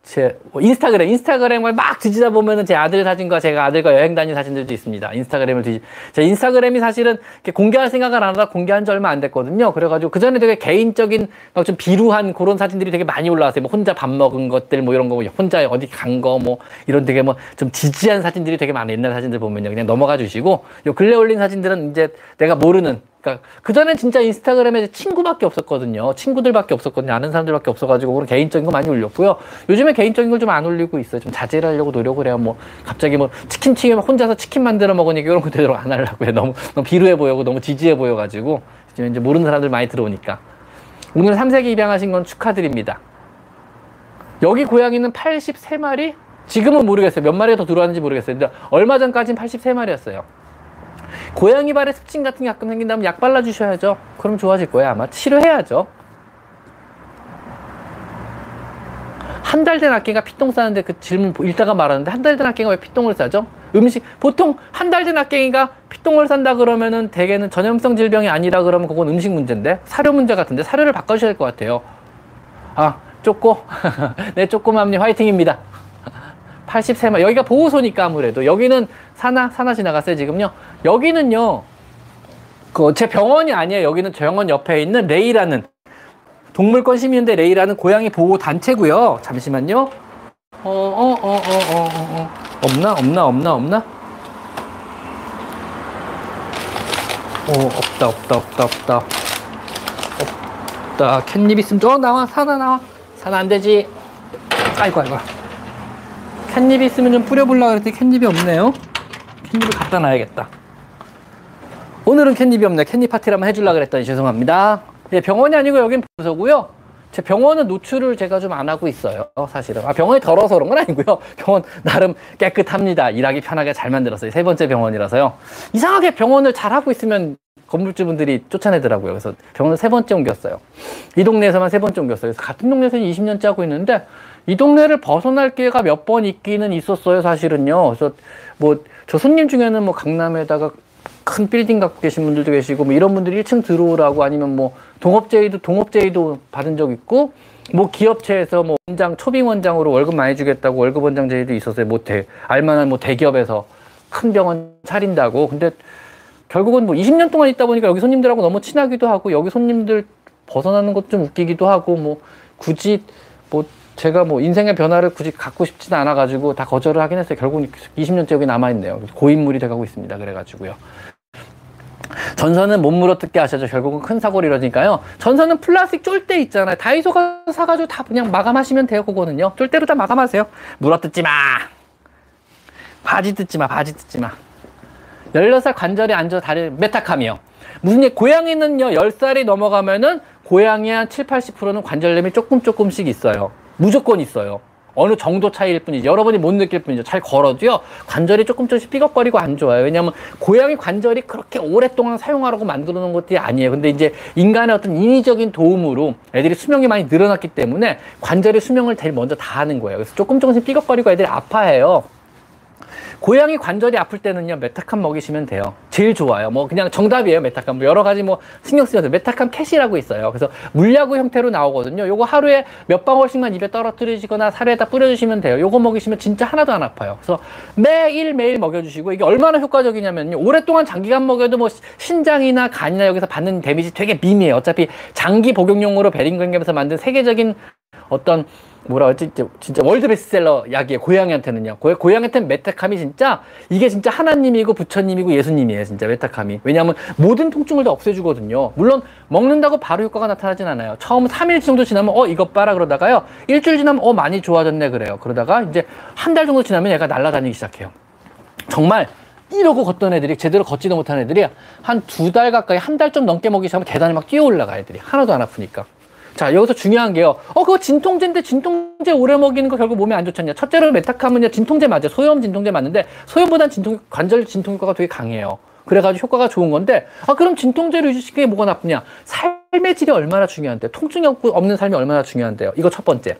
제 인스타그램, 인스타그램을 막 뒤지다 보면은 제 아들 사진과 제가 아들과 여행 다닌 사진들도 있습니다. 인스타그램을 뒤지. 제 인스타그램이 사실은 공개할 생각을 안 하다 공개한 지 얼마 안 됐거든요. 그래가지고 그 전에 되게 개인적인 좀 비루한 그런 사진들이 되게 많이 올라왔어요. 뭐 혼자 밥 먹은 것들 뭐 이런 거, 뭐 혼자 어디 간 거 뭐 이런 되게 뭐 좀 지지한 사진들이 되게 많아요. 옛날 사진들 보면요. 그냥 넘어가 주시고 요 근래 올린 사진들은 이제 내가 모르는 그러니까 그전엔 진짜 인스타그램에 친구밖에 없었거든요. 친구들밖에 없었거든요. 아는 사람들밖에 없어가지고 그런 개인적인 거 많이 올렸고요. 요즘에 개인적인 걸 좀 안 올리고 있어요. 좀 자제를 하려고 노력을 해요. 뭐 갑자기 뭐 치킨 튀김 혼자서 치킨 만들어 먹으니까 이런 거 되도록 안 하려고 해요. 너무 너무 비루해 보이고 너무 지지해 보여가지고 지금 이제 모르는 사람들 많이 들어오니까 오늘 3세기 입양하신 건 축하드립니다. 여기 고양이는 83마리? 지금은 모르겠어요. 몇 마리가 더 들어왔는지 모르겠어요. 근데 얼마 전까지는 83마리였어요. 고양이 발에 습진 같은 게 가끔 생긴다면 약 발라주셔야죠. 그럼 좋아질 거예요, 아마. 치료해야죠. 한 달 된 아기가 피똥 싸는데 그 질문 읽다가 말하는데 한 달 된 아기가 왜 피똥을 싸죠? 음식 보통 한 달된 악갱이가 피똥을 산다 그러면은 대개는 전염성 질병이 아니라 그러면 그건 음식 문제인데 사료 문제 같은데 사료를 바꿔주셔야 될 것 같아요. 아 쪼꼬 <laughs> 네 쪼꼬맘님 화이팅입니다. 83만 여기가 보호소니까 아무래도 여기는 사나 사나 지나갔어요 지금요. 여기는요 그 제 병원이 아니에요. 여기는 병원 옆에 있는 레이라는 동물권 시민대 레이라는 고양이 보호 단체고요. 잠시만요. 어, 어, 어, 어, 어, 어, 어. 없나? 없나? 없나? 없나? 어, 없다, 없다, 없다, 없다. 없다. 캣닙 있으면, 어, 나와. 사나 나와. 사나 안 되지. 아이고, 아이고. 캣닙 있으면 좀 뿌려보려고 그랬더니 캣닙이 없네요. 캣닙을 갖다 놔야겠다. 오늘은 캣닙이 없네. 캣닙 파티를 한번 해주려고 그랬더니 죄송합니다. 예, 병원이 아니고 여긴 부서고요. 제 병원은 노출을 제가 좀 안 하고 있어요. 사실은. 아, 병원이 더러워서 그런 건 아니고요. <laughs> 병원 나름 깨끗합니다. 일하기 편하게 잘 만들었어요. 세 번째 병원이라서요. 이상하게 병원을 잘 하고 있으면 건물주분들이 쫓아내더라고요. 그래서 병원을 세 번째 옮겼어요. 이 동네에서만 세 번째 옮겼어요. 그래서 같은 동네에서 20년째 하고 있는데 이 동네를 벗어날 기회가 몇 번 있기는 있었어요. 사실은요. 그래서 뭐 저 손님 중에는 뭐 강남에다가 큰 빌딩 갖고 계신 분들도 계시고 뭐 이런 분들이 1층 들어오라고 아니면 뭐 동업제의도 동업제의도 받은 적 있고 뭐 기업체에서 뭐 원장 초빙 원장으로 월급 많이 주겠다고 월급 원장 제의도 있었어요. 뭐 대, 알만한 뭐 대기업에서 큰 병원 차린다고. 근데 결국은 뭐 20년 동안 있다 보니까 여기 손님들하고 너무 친하기도 하고 여기 손님들 벗어나는 것도 좀 웃기기도 하고 뭐 굳이 뭐 제가 뭐 인생의 변화를 굳이 갖고 싶지는 않아 가지고 다 거절을 하긴 했어요. 결국 20년째 여기 남아 있네요. 고인물이 돼가고 있습니다. 그래 가지고요. 전선은 못 물어뜯게 하셔죠. 결국은 큰 사고를 이러니까요. 전선은 플라스틱 쫄대 있잖아요. 다이소 가 사가지고 다 그냥 마감하시면 돼요. 그거는요. 쫄대로 다 마감하세요. 물어뜯지 마. 바지 뜯지 마. 바지 뜯지 마. 16살 관절에 앉아 다리 메타캄이요. 무슨 얘기, 고양이는요, 10살이 넘어가면은 고양이 한 7, 80%는 관절염이 조금 조금씩 있어요. 무조건 있어요. 어느 정도 차이일 뿐이지 여러분이 못 느낄 뿐이죠. 잘 걸어도요 관절이 조금 조금씩 삐걱거리고 안 좋아요. 왜냐하면 고양이 관절이 그렇게 오랫동안 사용하라고 만들어 놓은 것들이 아니에요. 근데 이제 인간의 어떤 인위적인 도움으로 애들이 수명이 많이 늘어났기 때문에 관절의 수명을 제일 먼저 다 하는 거예요. 그래서 조금 조금씩 삐걱거리고 애들이 아파해요. 고양이 관절이 아플 때는요 메타캄 먹이시면 돼요. 제일 좋아요. 뭐 그냥 정답이에요 메타캄. 뭐 여러 가지 뭐 신경 쓰여서 메타캄 캣이라고 있어요. 그래서 물약 그 형태로 나오거든요. 요거 하루에 몇 방울씩만 입에 떨어뜨리시거나 사료에다 뿌려주시면 돼요. 요거 먹이시면 진짜 하나도 안 아파요. 그래서 매일 매일 먹여주시고 이게 얼마나 효과적이냐면요. 오랫동안 장기간 먹여도 뭐 신장이나 간이나 여기서 받는 데미지 되게 미미해요. 어차피 장기 복용용으로 베링거인겔하임에서 만든 세계적인 어떤 뭐라 그러지? 진짜 world 베스트셀러 약이에요. 고양이한테는요. 고, 고양이한테는 메타캄이 진짜 이게 진짜 하나님이고 부처님이고 예수님이에요. 진짜 메타캄이. 왜냐하면 모든 통증을 다 없애주거든요. 물론 먹는다고 바로 효과가 나타나진 않아요. 처음 3일 정도 지나면 어 이것 봐라 그러다가요. 일주일 지나면 어 많이 좋아졌네 그래요. 그러다가 이제 한 달 정도 지나면 얘가 날아다니기 시작해요. 정말 이러고 걷던 애들이 제대로 걷지도 못한 애들이 한 두 달 가까이 한 달 좀 넘게 먹기 시작하면 계단을 막 뛰어 올라가 애들이 하나도 안 아프니까. 자, 여기서 중요한 게요. 어, 그거 진통제인데 진통제 오래 먹이는 거 결국 몸에 안 좋잖냐. 첫째로 메타카문이 진통제 맞아요. 소염 진통제 맞는데 소염보단 진통, 관절 진통 효과가 되게 강해요. 그래가지고 효과가 좋은 건데, 아, 그럼 진통제를 유지시키는 게 뭐가 나쁘냐? 삶의 질이 얼마나 중요한데, 통증이 없는 삶이 얼마나 중요한데요. 이거 첫 번째.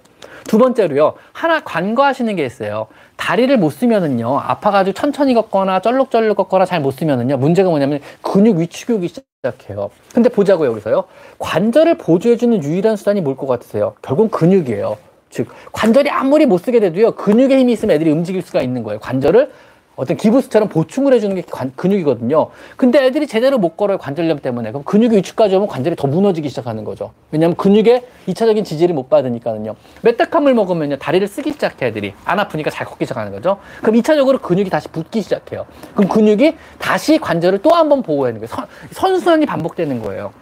두 번째로요, 하나 관과하시는 게 있어요. 다리를 못 쓰면은요, 아파가지고 천천히 걷거나 쩔룩쩔룩 걷거나 잘 못 쓰면은요, 문제가 뭐냐면 근육 위축이 시작해요. 근데 보자고 여기서요. 관절을 보조해주는 유일한 수단이 뭘 것 같으세요? 결국 근육이에요. 즉 관절이 아무리 못 쓰게 돼도요 근육의 힘이 있으면 애들이 움직일 수가 있는 거예요. 관절을 어떤 기부스처럼 보충을 해주는 게 관, 근육이거든요. 근데 애들이 제대로 못 걸어요. 관절염 때문에. 그럼 근육이 위축까지 오면 관절이 더 무너지기 시작하는 거죠. 왜냐하면 근육의 2차적인 지지를 못 받으니까는요. 메타캄을 먹으면요. 다리를 쓰기 시작해 애들이. 안 아프니까 잘 걷기 시작하는 거죠. 그럼 2차적으로 근육이 다시 붙기 시작해요. 그럼 근육이 다시 관절을 또 한 번 보호하는 거예요. 선, 선순환이 반복되는 거예요.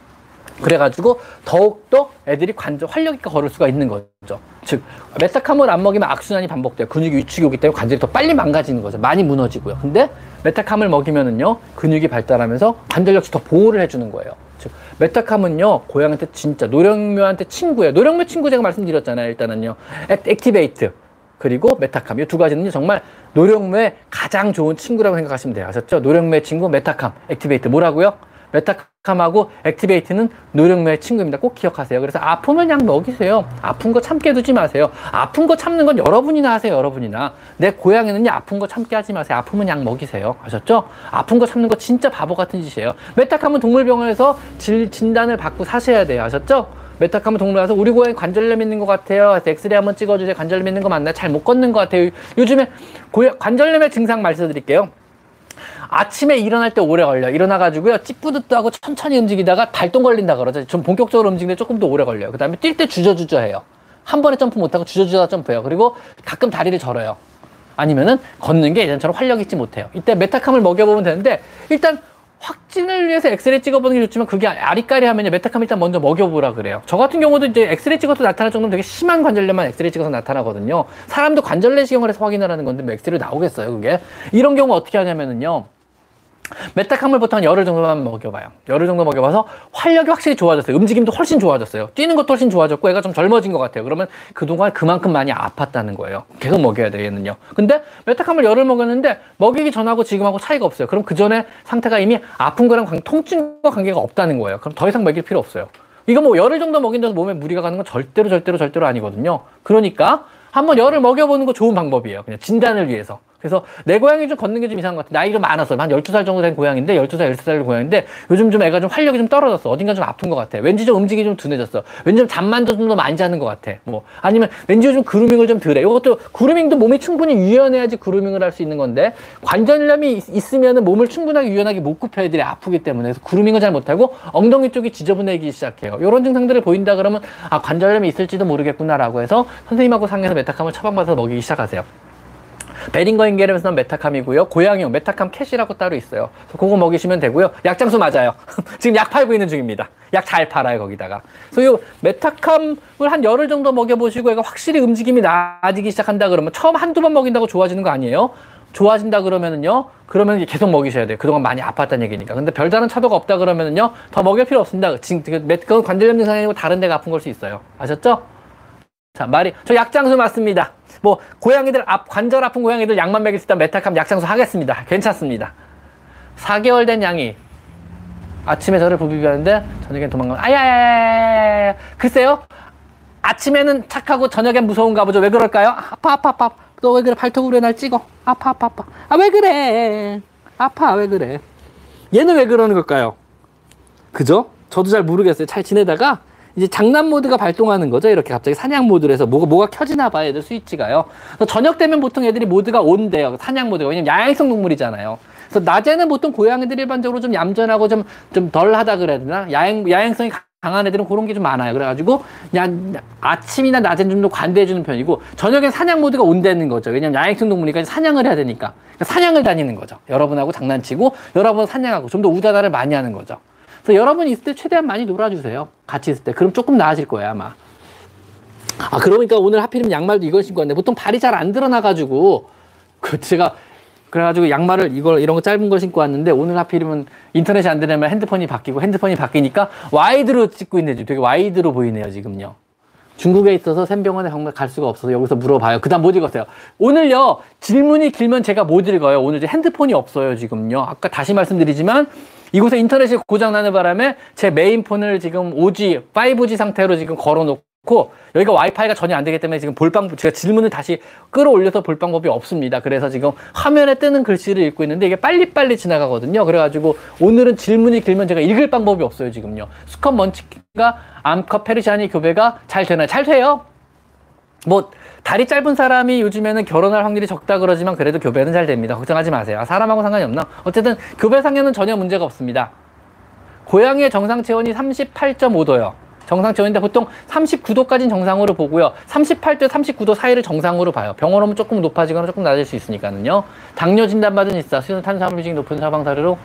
그래가지고 더욱더 애들이 관절 활력 있게 걸을 수가 있는 거죠. 즉 메타캄을 안 먹이면 악순환이 반복돼요. 근육이 위축이 오기 때문에 관절이 더 빨리 망가지는 거죠. 많이 무너지고요. 근데 메타캄을 먹이면은요 근육이 발달하면서 관절 역시 더 보호를 해주는 거예요. 즉 메타캄은요 고양이한테 진짜 노령묘한테 친구예요. 노령묘 친구 제가 말씀드렸잖아요. 일단은요 액티베이트 그리고 메타캄 이 두 가지는 정말 노령묘의 가장 좋은 친구라고 생각하시면 돼요. 아셨죠? 노령묘의 친구 메타캄 액티베이트 뭐라고요? 메타캄하고 액티베이트는 노령묘의 친구입니다. 꼭 기억하세요. 그래서 아프면 약 먹이세요. 아픈 거 참게 두지 마세요. 아픈 거 참는 건 여러분이나 하세요. 여러분이나. 내 고양이는요, 아픈 거 참게 하지 마세요. 아프면 약 먹이세요. 아셨죠? 아픈 거 참는 거 진짜 바보 같은 짓이에요. 메타캄은 동물병원에서 질, 진단을 받고 사셔야 돼요. 아셨죠? 메타캄은 동물 와서 우리 고양이 관절염 있는 것 같아요. 엑스레이 한번 찍어주세요. 관절염 있는 거 맞나요? 잘 못 걷는 것 같아요. 요즘에 고양, 관절염의 증상 말씀드릴게요. 아침에 일어날 때 오래 걸려. 일어나가지고요. 찌뿌듯도 하고 천천히 움직이다가 발동 걸린다 그러죠. 좀 본격적으로 움직이는데 조금 더 오래 걸려요. 그 다음에 뛸 때 주저주저 해요. 한 번에 점프 못하고 주저주저 점프해요. 그리고 가끔 다리를 절어요. 아니면은 걷는 게 예전처럼 활력 있지 못해요. 이때 메타캄을 먹여보면 되는데 일단 확진을 위해서 엑스레이 찍어보는 게 좋지만 그게 아리까리 하면요. 메타캄 일단 먼저 먹여보라 그래요. 저 같은 경우도 이제 엑스레이 찍어서 나타날 정도면 되게 심한 관절염만 엑스레이 찍어서 나타나거든요. 사람도 관절 내시경을 해서 확인을 하는 건데 뭐 엑스레이 나오겠어요, 그게. 이런 경우 어떻게 하냐면은요. 메타캄을 보통 한 열흘 정도만 먹여봐요. 열흘 정도 먹여봐서 활력이 확실히 좋아졌어요. 움직임도 훨씬 좋아졌어요. 뛰는 것도 훨씬 좋아졌고 애가 좀 젊어진 것 같아요. 그러면 그동안 그만큼 많이 아팠다는 거예요. 계속 먹여야 얘는요. 근데 메타캄을 열흘 먹였는데 먹이기 전하고 지금하고 차이가 없어요. 그럼 그 전에 상태가 이미 아픈 거랑 관, 통증과 관계가 없다는 거예요. 그럼 더 이상 먹일 필요 없어요. 이거 뭐 열흘 정도 먹인다고 몸에 무리가 가는 건 절대로 절대로 절대로 아니거든요. 그러니까 한번 열을 먹여보는 거 좋은 방법이에요. 그냥 진단을 위해서. 그래서 내 고양이 좀 걷는 게 좀 이상한 것 같아. 나이가 많았어. 한 12살 정도 된 고양인데, 12살, 13살 고양인데, 요즘 좀 애가 좀 활력이 좀 떨어졌어. 어딘가 좀 아픈 것 같아. 왠지 좀 움직임이 좀 둔해졌어. 왠지 좀 잠만 좀 더 많이 자는 것 같아. 뭐, 아니면 왠지 요즘 그루밍을 좀 덜 해. 이것도 그루밍도 몸이 충분히 유연해야지 그루밍을 할 수 있는 건데, 관절염이 있으면 몸을 충분하게 유연하게 못 굽혀 애들이 아프기 때문에. 그래서 그루밍을 잘 못하고, 엉덩이 쪽이 지저분해지기 시작해요. 이런 증상들을 보인다 그러면, 아, 관절염이 있을지도 모르겠구나라고 해서 선생님하고 상의해서 메타캄을 처방받아서 먹이기 시작하세요. 베링거인겔하임에서는 메타캄이고요. 고양이용 메타캄 캣이라고 따로 있어요. 그거 먹이시면 되고요. 약장수 맞아요. <laughs> 지금 약 팔고 있는 중입니다. 약 잘 팔아요, 거기다가. 그래서 이 메타캄을 한 열흘 정도 먹여보시고 얘가 확실히 움직임이 나아지기 시작한다 그러면 처음 한두 번 먹인다고 좋아지는 거 아니에요? 좋아진다 그러면은요, 그러면 계속 먹이셔야 돼요. 그동안 많이 아팠다는 얘기니까. 근데 별다른 차도가 없다 그러면은요, 더 먹일 필요 없습니다. 지금 그건 관절염 증상이 아니고 다른 데가 아픈 걸 수 있어요. 아셨죠? 자, 말이, 저 약장수 맞습니다. 뭐 고양이들 앞 관절 아픈 고양이들 약만 먹일 수 있다면 메타캄 약장수 하겠습니다. 괜찮습니다. 4개월 된 양이 아침에 저를 부비비하는데 저녁엔 도망가. 아야야야야야. 글쎄요. 아침에는 착하고 저녁엔 무서운가 보죠. 왜 그럴까요? 아파 아파 아파. 너 왜 그래? 발톱으로 날 찍어. 아파 아파 아파. 아 왜 그래? 아파 왜 그래? 얘는 왜 그러는 걸까요? 그죠? 저도 잘 모르겠어요. 잘 지내다가 이제 장난 모드가 발동하는 거죠. 이렇게 갑자기 사냥 모드로 해서 뭐가, 뭐가 켜지나 봐요. 애들 스위치가요. 저녁 되면 보통 애들이 모드가 온대요. 사냥 모드가. 왜냐면 야행성 동물이잖아요. 그래서 낮에는 보통 고양이들이 일반적으로 좀 얌전하고 좀, 좀 덜 하다 그래야 되나? 야행, 야행성이 강한 애들은 그런 게 좀 많아요. 그래가지고, 그냥 아침이나 낮엔 좀 더 관대해주는 편이고, 저녁엔 사냥 모드가 온다는 거죠. 왜냐면 야행성 동물이니까 사냥을 해야 되니까. 그러니까 사냥을 다니는 거죠. 여러분하고 장난치고, 여러분 사냥하고, 좀 더 우다다를 많이 하는 거죠. 그래서 여러분 있을 때 최대한 많이 놀아주세요. 같이 있을 때. 그럼 조금 나아질 거예요, 아마. 아, 그러니까 오늘 하필이면 양말도 이걸 신고 왔네. 보통 발이 잘 안 드러나가지고, 그, 제가, 그래가지고 양말을 이걸, 이런 거 짧은 걸 신고 왔는데, 오늘 하필이면 인터넷이 안 되려면 핸드폰이 바뀌고, 핸드폰이 바뀌니까 wide로 찍고 있네요. 되게 wide로 보이네요, 지금요. 중국에 있어서 쌤 병원에 정말 갈 수가 없어서 여기서 물어봐요. 그 다음 못 읽었어요. 오늘요, 질문이 길면 제가 못 읽어요. 오늘 이제 핸드폰이 없어요, 지금요. 아까 다시 말씀드리지만, 이곳에 인터넷이 고장나는 바람에 제 메인폰을 지금 5G, 5G 상태로 지금 걸어놓고 여기가 와이파이가 전혀 안 되기 때문에 지금 볼 방법, 제가 질문을 다시 끌어올려서 볼 방법이 없습니다. 그래서 지금 화면에 뜨는 글씨를 읽고 있는데 이게 빨리빨리 지나가거든요. 그래가지고 오늘은 질문이 길면 제가 읽을 방법이 없어요, 지금요. 수컷 먼치가 암컷 페르시아니 교배가 잘 되나요? 잘 돼요. 뭐, 다리 짧은 사람이 요즘에는 결혼할 확률이 적다 그러지만 그래도 교배는 잘 됩니다. 걱정하지 마세요. 사람하고 상관이 없나? 어쨌든 교배 상에는 전혀 문제가 없습니다. 고양이의 정상 체온이 38.5도요. 정상 체온인데 보통 39도까지는 정상으로 보고요. 38도, 39도 사이를 정상으로 봐요. 병원 오면 조금 높아지거나 조금 낮을 수 있으니까는요. 당뇨 진단받은 있어. 수전 탄수화물 비중이 높은 사방 사례로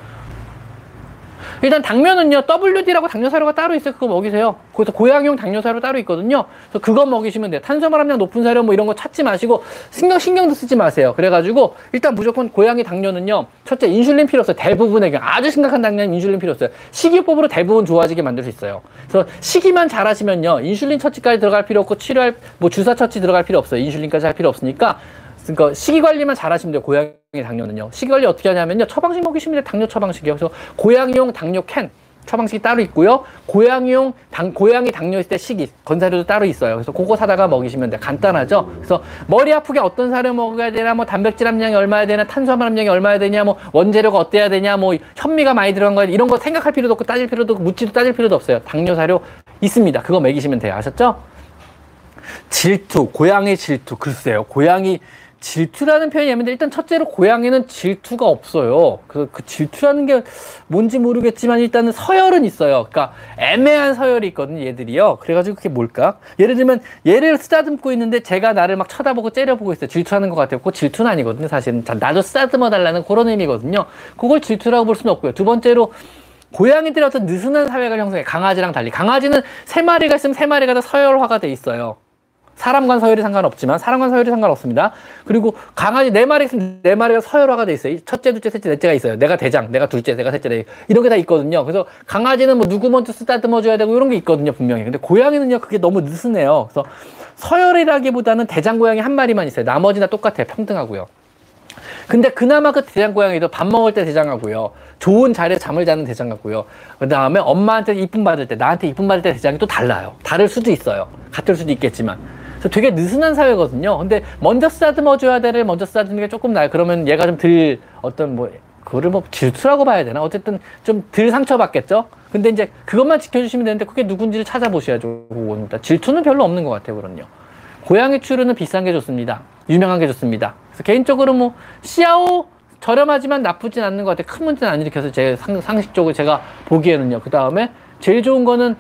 일단 당면은요 WD라고 당뇨 사료가 따로 있어요. 그거 먹이세요. 거기서 고양이용 당뇨 사료 따로 있거든요. 그래서 그거 먹이시면 돼요. 탄수화물 함량 높은 사료 뭐 이런 거 찾지 마시고 신경 신경도 쓰지 마세요. 그래가지고 일단 무조건 고양이 당뇨는요. 첫째 인슐린 필요 없어요. 대부분에게 아주 심각한 당뇨는 인슐린 필요 없어요. 식이요법으로 대부분 좋아지게 만들 수 있어요. 그래서 식이만 잘하시면요 인슐린 처치까지 들어갈 필요 없고 치료할 뭐 주사 처치 들어갈 필요 없어요. 인슐린까지 할 필요 없으니까 그러니까 식이 관리만 잘하시면 돼요. 고양이 당뇨는요. 식이 관리 어떻게 하냐면요. 처방식 먹이시면 돼요. 당뇨 처방식이요. 그래서 고양이용 당뇨 캔 처방식이 따로 있고요. 고양이용 당, 고양이 당뇨 있을 때 식이 건사료도 따로 있어요. 그래서 그거 사다가 먹이시면 돼. 간단하죠. 그래서 머리 아프게 어떤 사료 먹어야 되나, 뭐 단백질 함량이 얼마야 되나, 탄수화물 함량이 얼마야 되냐, 뭐 원재료가 어때야 되냐, 뭐 현미가 많이 들어간 거 이런 거 생각할 필요도 없고 따질 필요도 없고 묻지도 따질 필요도 없어요. 당뇨 사료 있습니다. 그거 먹이시면 돼요. 아셨죠? 질투, 고양이 질투. 글쎄요. 고양이 질투라는 표현이 있는데 일단 첫째로 고양이는 질투가 없어요. 그, 그 질투라는 게 뭔지 모르겠지만 일단은 서열은 있어요. 그러니까 애매한 서열이 있거든요. 얘들이요. 그래가지고 그게 뭘까? 예를 들면 얘를 쓰다듬고 있는데 제가 나를 막 쳐다보고 째려보고 있어요. 질투하는 것 같아요. 그 질투는 아니거든요. 사실은 나도 쓰다듬어 달라는 그런 의미거든요. 그걸 질투라고 볼 수는 없고요. 두 번째로 고양이들이 어떤 느슨한 사회가 형성해. 강아지랑 달리. 강아지는 세 마리가 있으면 세 마리가 다 서열화가 돼 있어요. 사람간 서열이 상관없지만 사람간 서열이 상관없습니다. 그리고 강아지 네 마리 있으면 네 마리가 서열화가 돼 있어요. 첫째, 둘째, 셋째, 넷째가 있어요. 내가 대장, 내가 둘째, 내가 셋째, 이런 게 다 있거든요. 그래서 강아지는 뭐 누구 먼저 쓰다듬어 줘야 되고 이런 게 있거든요, 분명히. 근데 고양이는요, 그게 너무 느슨해요. 그래서 서열이라기보다는 대장 고양이 한 마리만 있어요. 나머지나 똑같아요. 평등하고요. 근데 그나마 그 대장 고양이도 밥 먹을 때 대장 하고요. 좋은 자리에 잠을 자는 대장하고요. 그 다음에 엄마한테 이쁨 받을 때, 나한테 이쁨 받을 때 대장이 또 달라요. 다를 수도 있어요. 같을 수도 있겠지만. 그래서 되게 느슨한 사회거든요. 근데 먼저 쓰다듬어 줘야 되를 먼저 쓰다듬는 게 조금 나요. 그러면 얘가 좀덜 어떤 뭐 그거를 뭐 질투라고 봐야 되나? 어쨌든 좀 덜 상처받겠죠? 근데 이제 그것만 지켜주시면 되는데 그게 누군지를 찾아보셔야죠. 그겁니다. 질투는 별로 없는 것 같아요, 그럼요. 고양이 추루는 비싼 게 좋습니다. 유명한 게 좋습니다. 그래서 개인적으로 뭐 시아오 저렴하지만 나쁘진 않는 것 같아요. 큰 문제는 안 일으켜서 제 상, 상식적으로 제가 보기에는요. 그 다음에 제일 좋은 거는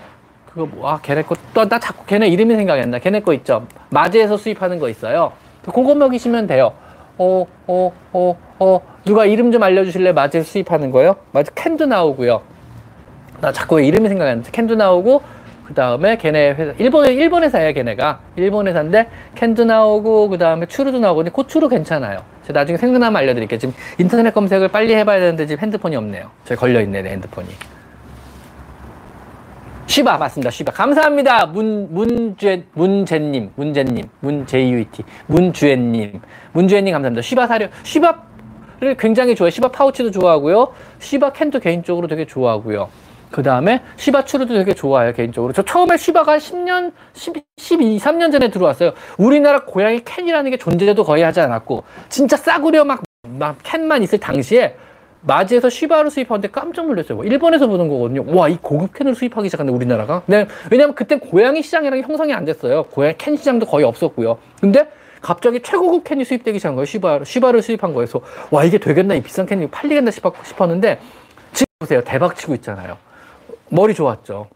그거 뭐, 아, 걔네 거, 또, 나 자꾸 걔네 이름이 생각이 안 나. 걔네 거 있죠. 마제에서 수입하는 거 있어요. 그거 먹이시면 돼요. 어, 어, 어, 어, 누가 이름 좀 알려주실래? 마제 수입하는 거요? 마제 캔도 나오고요. 나 자꾸 이름이 생각이 안 나. 캔도 나오고, 그 다음에 걔네 회사, 일본, 일본 회사야, 걔네가. 일본 회사인데, 캔도 나오고, 그 다음에 추루도 나오고, 근데 고추루 괜찮아요. 제가 나중에 생각나면 알려드릴게요. 지금 인터넷 검색을 빨리 해봐야 되는데, 지금 핸드폰이 없네요. 저 걸려있네, 내 핸드폰이. 쉬바 맞습니다. 쉬바 감사합니다. 문 문죄 문제님 문제님 문제유이티 문주애님 문주애님 감사합니다. 쉬바 사료 쉬바를 굉장히 좋아해. 쉬바 파우치도 좋아하고요. 쉬바 캔도 개인적으로 되게 좋아하고요. 그 다음에 쉬바 츄르도 되게 좋아해요 개인적으로. 저 처음에 쉬바가 10년 10, 12, 3년 전에 들어왔어요. 우리나라 고양이 캔이라는 게 존재도 거의 하지 않았고 진짜 싸구려 막 막 캔만 있을 당시에 마즈에서 쉬바를 수입하는데 깜짝 놀랐어요. 뭐 일본에서 보는 거거든요. 와, 이 고급 캔을 수입하기 시작한다, 우리나라가. 네, 왜냐면 그때 고양이 시장이랑 형성이 안 됐어요. 고양이 캔 시장도 거의 없었고요. 근데 갑자기 최고급 캔이 수입되기 시작한 거예요. 쉬바, 쉬바를 수입한 거에서. 와, 이게 되겠나? 이 비싼 캔이 팔리겠나 싶었는데, 지금 보세요. 대박 치고 있잖아요. 머리 좋았죠.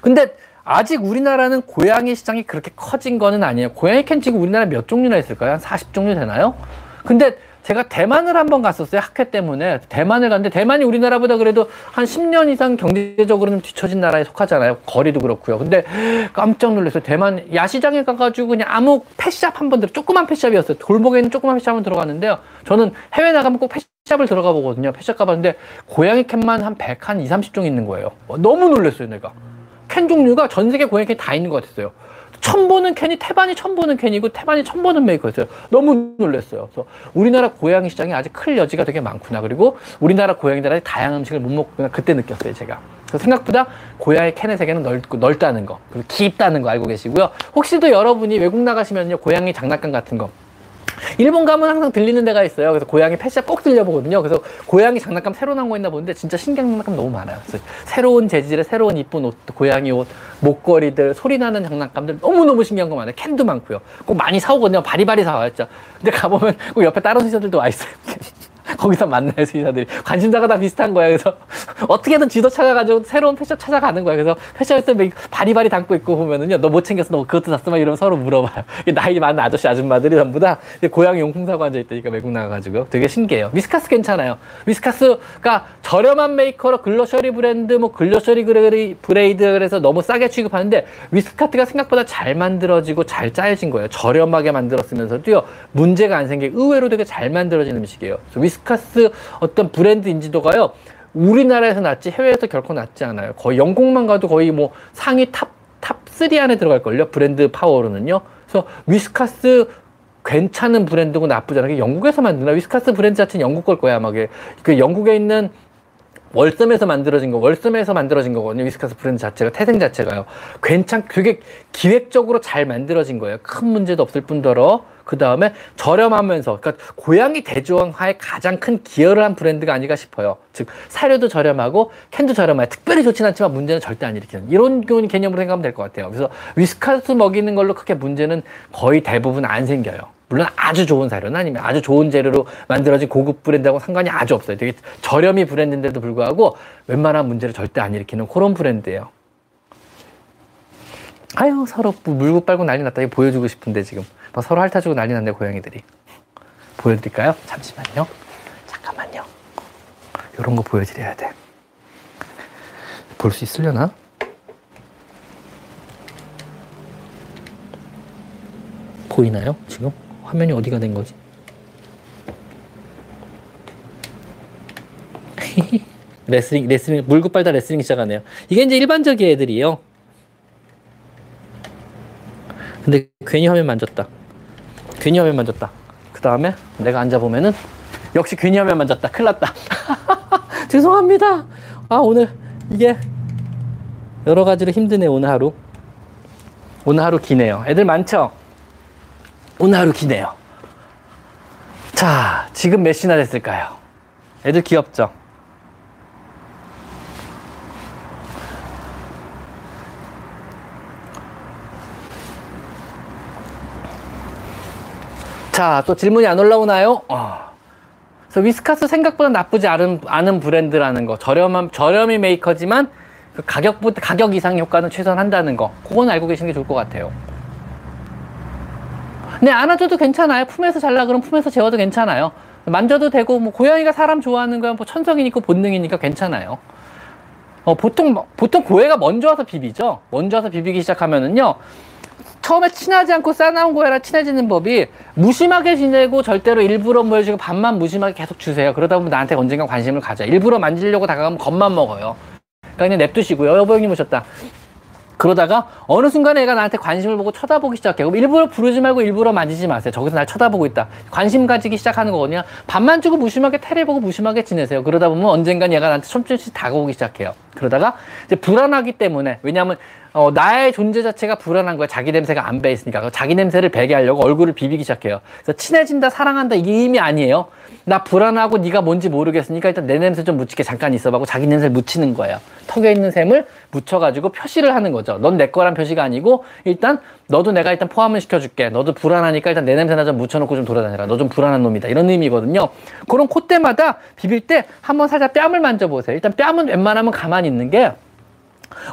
근데 아직 우리나라는 고양이 시장이 그렇게 커진 거는 아니에요. 고양이 캔 지금 우리나라 몇 종류나 있을까요? 한 40종류 되나요? 근데 제가 대만을 한번 갔었어요. 학회 때문에. 대만을 갔는데 대만이 우리나라보다 그래도 한 10년 이상 경제적으로는 뒤처진 나라에 속하잖아요. 거리도 그렇고요. 근데 깜짝 놀랐어요. 대만 야시장에 가가지고 그냥 아무 펫샵 한 번 들어, 조그만 펫샵이었어요. 골목에 있는 조그만 펫샵 한 번 들어갔는데요. 저는 해외 나가면 꼭 펫샵을 들어가 보거든요. 펫샵 가봤는데 고양이 캔만 한 100, 한 2, 30종 있는 거예요. 너무 놀랐어요, 내가. 캔 종류가 전 세계 고양이 캔 다 있는 것 같았어요. 처음 보는 캔이 태반이 처음 보는 캔이고 태반이 처음 보는 메이커였어요. 너무 놀랐어요. 그래서 우리나라 고양이 시장이 아직 클 여지가 되게 많구나. 그리고 우리나라 고양이들이 다양한 음식을 못 먹구나. 그때 느꼈어요, 제가. 그래서 생각보다 고양이 캔의 세계는 넓고 넓다는 거, 그리고 깊다는 거 알고 계시고요. 혹시도 여러분이 외국 나가시면요, 고양이 장난감 같은 거 일본 가면 항상 들리는 데가 있어요. 그래서 고양이 펫샵 꼭 들려보거든요. 그래서 고양이 장난감 새로 나온 거 있나 보는데 진짜 신기한 장난감 너무 많아요. 그래서 새로운 재질의 새로운 이쁜 옷, 고양이 옷, 목걸이들, 소리 나는 장난감들 너무너무 신기한 거 많아요. 캔도 많고요. 꼭 많이 사오거든요. 바리바리 사와요. 진짜. 근데 가보면 꼭 옆에 다른 수저들도 와 있어요. 거기서 만나요, 수의사들이. 관심사가 다 비슷한 거야. 그래서 <laughs> 어떻게든 지도 찾아가지고 새로운 패션 찾아가는 거야. 그래서 패션에서 바리바리 담고 있고 보면은요, 너 못 챙겼어? 너 그것도 샀어? 막 이러면 서로 물어봐요. 나이 많은 아저씨, 아줌마들이 전부 다 고양이 용품 사고 앉아 있다니까 외국 나가가지고. 되게 신기해요. 위스카스 괜찮아요. 위스카스가 저렴한 메이커로 grocery 브랜드, 뭐 grocery 브랜드 그래서 너무 싸게 취급하는데 위스카스가 생각보다 잘 만들어지고 잘 짜여진 거예요. 저렴하게 만들었으면서도요, 문제가 안 생기게 의외로 되게 잘 만들어진 음식이에요. 위스카스 어떤 브랜드 인지도가요. 우리나라에서 낮지 해외에서 결코 낮지 않아요. 거의 영국만 가도 거의 뭐 상위 top, top 3 안에 들어갈걸요. 브랜드 파워로는요. 그래서 위스카스 괜찮은 브랜드고 나쁘지 않은 게 영국에서 만드나? 위스카스 브랜드 자체는 영국 걸 거야. 막 그 영국에 있는 월섬에서 만들어진 거, 월섬에서 만들어진 거거든요. 위스카스 브랜드 자체가, 태생 자체가요. 괜찮, 되게 기획적으로 잘 만들어진 거예요. 큰 문제도 없을 뿐더러. 그 다음에 저렴하면서, 그러니까 고양이 대중화에 가장 큰 기여를 한 브랜드가 아닌가 싶어요. 즉, 사료도 저렴하고, 캔도 저렴하고, 특별히 좋진 않지만 문제는 절대 안 일으키는. 이런 개념으로 생각하면 될 것 같아요. 그래서 위스카스 먹이는 걸로 크게 문제는 거의 대부분 안 생겨요. 물론 아주 좋은 사료는 아니면 아주 좋은 재료로 만들어진 고급 브랜드하고 상관이 아주 없어요. 되게 저렴이 브랜드인데도 불구하고 웬만한 문제를 절대 안 일으키는 그런 브랜드예요. 아유 서로 물고 빨고 난리 났다. 이거 보여주고 싶은데 지금 막 서로 핥아주고 난리 났네 고양이들이. 보여드릴까요? 잠시만요. 잠깐만요. 이런 거 보여드려야 돼. 볼 수 있으려나? 보이나요? 지금? 화면이 어디가 된 거지? <laughs> 레슬링, 레슬링, 물고 빨다 레슬링 시작하네요. 이게 이제 일반적인 애들이에요. 근데 괜히 화면 만졌다. 괜히 화면 만졌다. 그 다음에 내가 앉아보면은 역시 괜히 화면 만졌다. 큰일 났다. <laughs> 죄송합니다. 아, 오늘 이게 여러 가지로 힘드네, 오늘 하루. 오늘 하루 기네요. 애들 많죠? 오늘 하루 기네요. 자, 지금 몇 시나 됐을까요? 애들 귀엽죠? 자, 또 질문이 안 올라오나요? 어. 그래서 위스카스 생각보다 나쁘지 않은, 않은 브랜드라는 거. 저렴한, 저렴이 메이커지만 그 가격보다, 가격 이상 효과는 최선한다는 거. 그건 알고 계시는 게 좋을 것 같아요. 네, 안아줘도 괜찮아요. 품에서 잘라 그러면 품에서 재워도 괜찮아요. 만져도 되고, 뭐, 고양이가 사람 좋아하는 건뭐 천성이니까 본능이니까 괜찮아요. 어, 보통, 보통 고해가 먼저 와서 비비죠? 먼저 와서 비비기 시작하면은요, 처음에 친하지 않고 싸나운 고해랑 친해지는 법이 무심하게 지내고 절대로 일부러 보여주고 밥만 무심하게 계속 주세요. 그러다 보면 나한테 언젠가 관심을 가져. 일부러 만지려고 다가가면 겁만 먹어요. 그러니까 그냥 냅두시고요. 여보 형님 오셨다. 그러다가 어느 순간에 애가 나한테 관심을 보고 쳐다보기 시작해. 그럼 일부러 부르지 말고 일부러 만지지 마세요. 저기서 날 쳐다보고 있다. 관심 가지기 시작하는 거거든요. 밥만 주고 무심하게 테레보고 무심하게 지내세요. 그러다 보면 언젠간 얘가 나한테 촘촘히 다가오기 시작해요. 그러다가 이제 불안하기 때문에 왜냐하면 어, 나의 존재 자체가 불안한 거야. 자기 냄새가 안 배 있으니까. 자기 냄새를 배게 하려고 얼굴을 비비기 시작해요. 그래서 친해진다, 사랑한다 이게 의미 아니에요. 나 불안하고 네가 뭔지 모르겠으니까 일단 내 냄새 좀 묻히게 잠깐 있어봐고 자기 냄새를 묻히는 거예요. 턱에 있는 샘을 묻혀가지고 표시를 하는 거죠. 넌 내 거란 표시가 아니고 일단 너도 내가 일단 포함을 시켜줄게. 너도 불안하니까 일단 내 냄새나 좀 묻혀놓고 좀 돌아다녀라. 너 좀 불안한 놈이다. 이런 의미거든요. 그런 콧대마다 비빌 때 한번 살짝 뺨을 만져보세요. 일단 뺨은 웬만하면 가만히 있는 게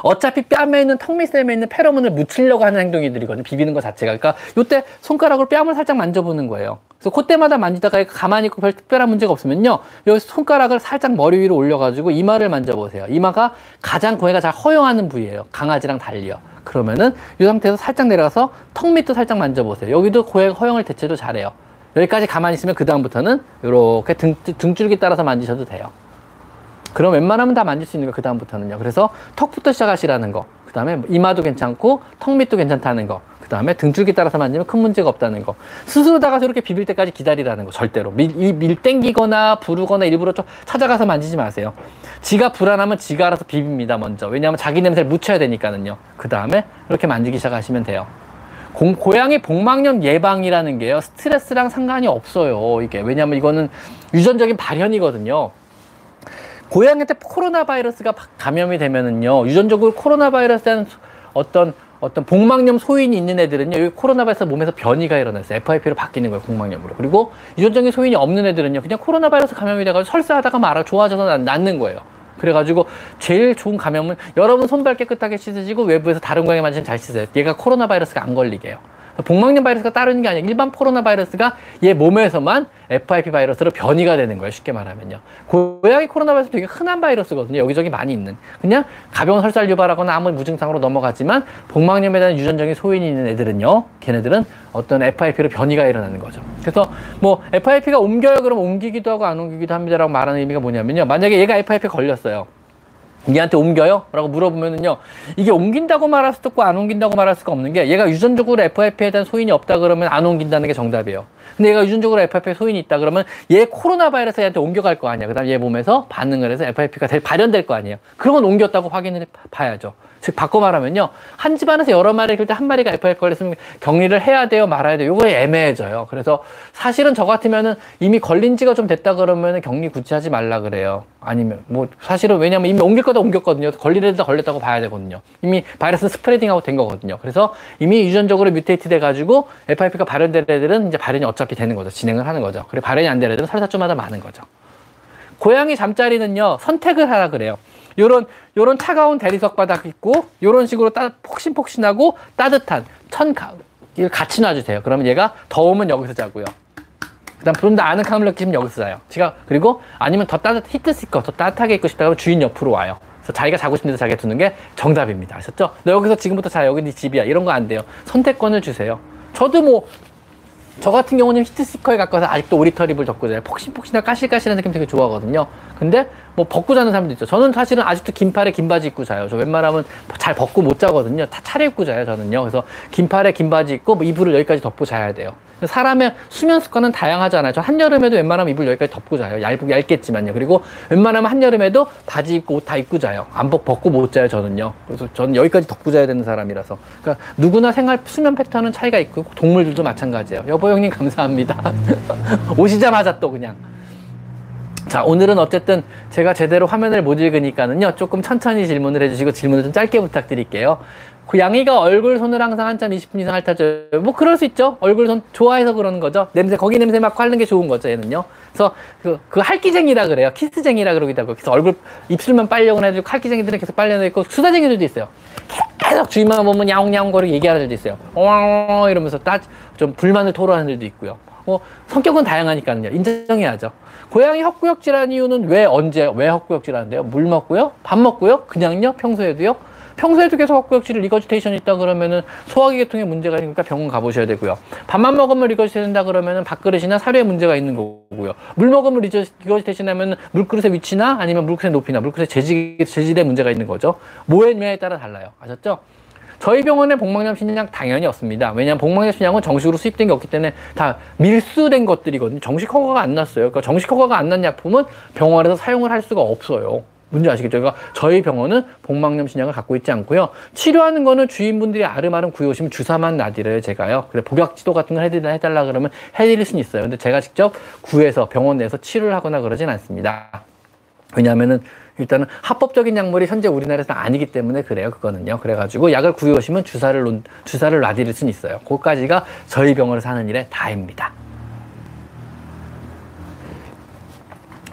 어차피 뺨에 있는 턱밑샘에 있는 페로몬을 묻히려고 하는 행동이들이거든요. 비비는 것 자체가. 그러니까 요때 손가락으로 뺨을 살짝 만져보는 거예요. 그래서 콧대마다 만지다가 가만히 있고 별 특별한 문제가 없으면요. 요 손가락을 살짝 머리 위로 올려가지고 이마를 만져보세요. 이마가 가장 고해가 잘 허용하는 부위예요. 강아지랑 달리요. 그러면은 이 상태에서 살짝 내려가서 턱 밑도 살짝 만져보세요. 여기도 고해 허용을 대체도 잘해요. 여기까지 가만히 있으면 그 다음부터는 이렇게 등, 등줄기 따라서 만지셔도 돼요. 그럼 웬만하면 다 만질 수 있는 거, 그 다음부터는요. 그래서 턱부터 시작하시라는 거. 그 다음에 이마도 괜찮고, 턱 밑도 괜찮다는 거. 그 다음에 등줄기 따라서 만지면 큰 문제가 없다는 거. 스스로 다가서 이렇게 비빌 때까지 기다리라는 거. 절대로. 밀, 밀 땡기거나 부르거나 일부러 좀 찾아가서 만지지 마세요. 지가 불안하면 지가 알아서 비빕니다, 먼저. 왜냐하면 자기 냄새를 묻혀야 되니까는요. 그 다음에 이렇게 만지기 시작하시면 돼요. 공, 고양이 복막염 예방이라는 게요. 스트레스랑 상관이 없어요. 이게. 왜냐하면 이거는 유전적인 발현이거든요. 고양이한테 코로나 바이러스가 감염이 되면은요, 유전적으로 코로나 바이러스라는 어떤 어떤 복막염 소인이 있는 애들은요, 이 코로나 바이러스 몸에서 변이가 일어났어요. FIP로 바뀌는 거예요, 복막염으로. 그리고 유전적인 소인이 없는 애들은요, 그냥 코로나 바이러스 감염이 돼가지고 설사하다가 말아 좋아져서 낫는 거예요. 그래가지고 제일 좋은 감염은 여러분 손발 깨끗하게 씻으시고 외부에서 다른 고양이 만지면 잘 씻어요. 얘가 코로나 바이러스가 안 걸리게 해요. 복막염 바이러스가 따르는 게 아니라 일반 코로나 바이러스가 얘 몸에서만 FIP 바이러스로 변이가 되는 거예요. 쉽게 말하면요. 고양이 코로나 바이러스 되게 흔한 바이러스거든요. 여기저기 많이 있는. 그냥 가벼운 설사 유발하거나 아무 무증상으로 넘어가지만 복막염에 대한 유전적인 소인이 있는 애들은요. 걔네들은 어떤 FIP로 변이가 일어나는 거죠. 그래서 뭐 FIP가 옮겨요 그럼 옮기기도 하고 안 옮기기도 합니다라고 말하는 의미가 뭐냐면요. 만약에 얘가 FIP 걸렸어요. 얘한테 옮겨요? 라고 물어보면은요, 이게 옮긴다고 말할 수도 없고 안 옮긴다고 말할 수가 없는 게 얘가 유전적으로 FIP에 대한 소인이 없다 그러면 안 옮긴다는 게 정답이에요. 근데 얘가 유전적으로 FIP 소인이 있다 그러면 얘 코로나 바이러스한테 옮겨갈 거 아니야. 그다음 얘 몸에서 반응을 해서 FIP가 발현될 거 아니에요. 그런 건 옮겼다고 확인을 봐야죠. 즉 바꿔 말하면요. 한 집안에서 여러 마리 그때 한 마리가 FIP 걸렸으면 격리를 해야 돼요 말아야 돼요. 이거 애매해져요. 그래서 사실은 저 같으면은 이미 걸린 지가 좀 됐다 그러면은 격리 굳이 하지 말라 그래요. 아니면 뭐 사실은 왜냐면 이미 옮길 거다 옮겼거든요. 걸리려다 걸렸다고 봐야 되거든요. 이미 바이러스 스프레딩하고 된 거거든요. 그래서 이미 유전적으로 mutate 돼 가지고 FIP가 발현될 애들은 이제 발현이 어차피 되는 거죠 진행을 하는 거죠 그리고 발현이 안될 애들은 설사 좀 하다 마는 거죠 고양이 잠자리는요 선택을 하라 그래요 요런 요런 차가운 대리석 바닥 있고 요런 식으로 따, 폭신폭신하고 따뜻한 천 가 이걸 같이 놔주세요. 그러면 얘가 더우면 여기서 자고요. 그 다음 좀더 아늑함을 느끼면 여기서 자요. 제가 그리고 아니면 더 따뜻 heat seeker 더 따뜻하게 있고 싶다면 주인 옆으로 와요. 그래서 자기가 자고 싶은 데서 자기가 두는 게 정답입니다. 아셨죠? 너 여기서 지금부터 자 여기 네 집이야 이런 거 안 돼요. 선택권을 주세요. 저도 뭐 저 같은 경우는 히트 시커에 가까워서 아직도 오리털 입을 덮고 자요. 폭신폭신하고 까실까실한 느낌 되게 좋아하거든요. 근데 뭐 벗고 자는 사람도 있죠. 저는 사실은 아직도 긴팔에 긴 바지 입고 자요. 저 웬만하면 잘 벗고 못 자거든요. 다 차려 입고 자요, 저는요. 그래서 긴팔에 긴 바지 입고 뭐 이불을 여기까지 덮고 자야 돼요. 사람의 수면 습관은 다양하잖아요. 저 한여름에도 웬만하면 이불 여기까지 덮고 자요. 얇고 얇겠지만요. 그리고 웬만하면 한여름에도 바지 입고 옷 다 입고 자요. 안 벗, 벗고 못 자요, 저는요. 그래서 저는 여기까지 덮고 자야 되는 사람이라서. 그러니까 누구나 생활 수면 패턴은 차이가 있고 동물들도 마찬가지예요. 여보 형님 감사합니다. <laughs> 오시자마자 또 그냥. 자, 오늘은 어쨌든 제가 제대로 화면을 못 읽으니까는요, 조금 천천히 질문을 해주시고 질문을 좀 짧게 부탁드릴게요. 그 양이가 얼굴 손을 항상 한참 20분 이상 핥아줘요. 뭐 그럴 수 있죠. 얼굴 손 좋아해서 그러는 거죠. 냄새 거기 냄새 맡고 하는 게 좋은 거죠. 얘는요. 그래서 그, 그 할기쟁이라 그래요. 키스쟁이라 그러기도 하고. 그래서 얼굴 입술만 빨려고 해가지고 핥기쟁이들은 계속 빨려져 있고 수다쟁이들도 있어요. 계속 주인만 보면 야옹야옹 거리고 얘기하는 애들도 있어요. 어 이러면서 따좀 불만을 토로하는 애들도 있고요. 뭐 성격은 다양하니까요. 인정해야죠. 고양이 헛구역질한 이유는 왜 언제 왜 헛구역질 하는데요? 물 먹고요, 밥 먹고요, 그냥요, 평소에도요. 평소에도 계속 헛구역질 regurgitation 있다 그러면은 소화기 계통에 문제가 있으니까 병원 가보셔야 되고요. 밥만 먹으면 regurgi 된다 그러면은 밥그릇이나 사료에 문제가 있는 거고요. 물 먹으면 regurgitation 하면 물그릇의 위치나 아니면 물그릇의 높이나 물그릇의 재질, 재질에 문제가 있는 거죠. 뭐에 따라 달라요. 아셨죠? 저희 병원에 복막염 신약 당연히 없습니다. 왜냐하면 복막염 신약은 정식으로 수입된 게 없기 때문에 다 밀수된 것들이거든요. 정식 허가가 안 났어요. 그러니까 정식 허가가 안 난 약품은 병원에서 사용을 할 수가 없어요. 문제 아시겠죠? 그러니까 저희 병원은 복막염 신약을 갖고 있지 않고요. 치료하는 거는 주인분들이 아름아름 구해오시면 주사만 놔드려요, 제가요. 그래, 복약지도 같은 걸 해드리라 해달라 그러면 해드릴 수는 있어요. 근데 제가 직접 구해서 병원 내에서 치료를 하거나 그러진 않습니다. 왜냐하면은 일단은 합법적인 약물이 현재 우리나라에서 아니기 때문에 그래요. 그거는요. 그래가지고 약을 구해오시면 주사를 놓, 주사를 놔드릴 수는 있어요. 그까지가 저희 병원에서 하는 일의 다입니다.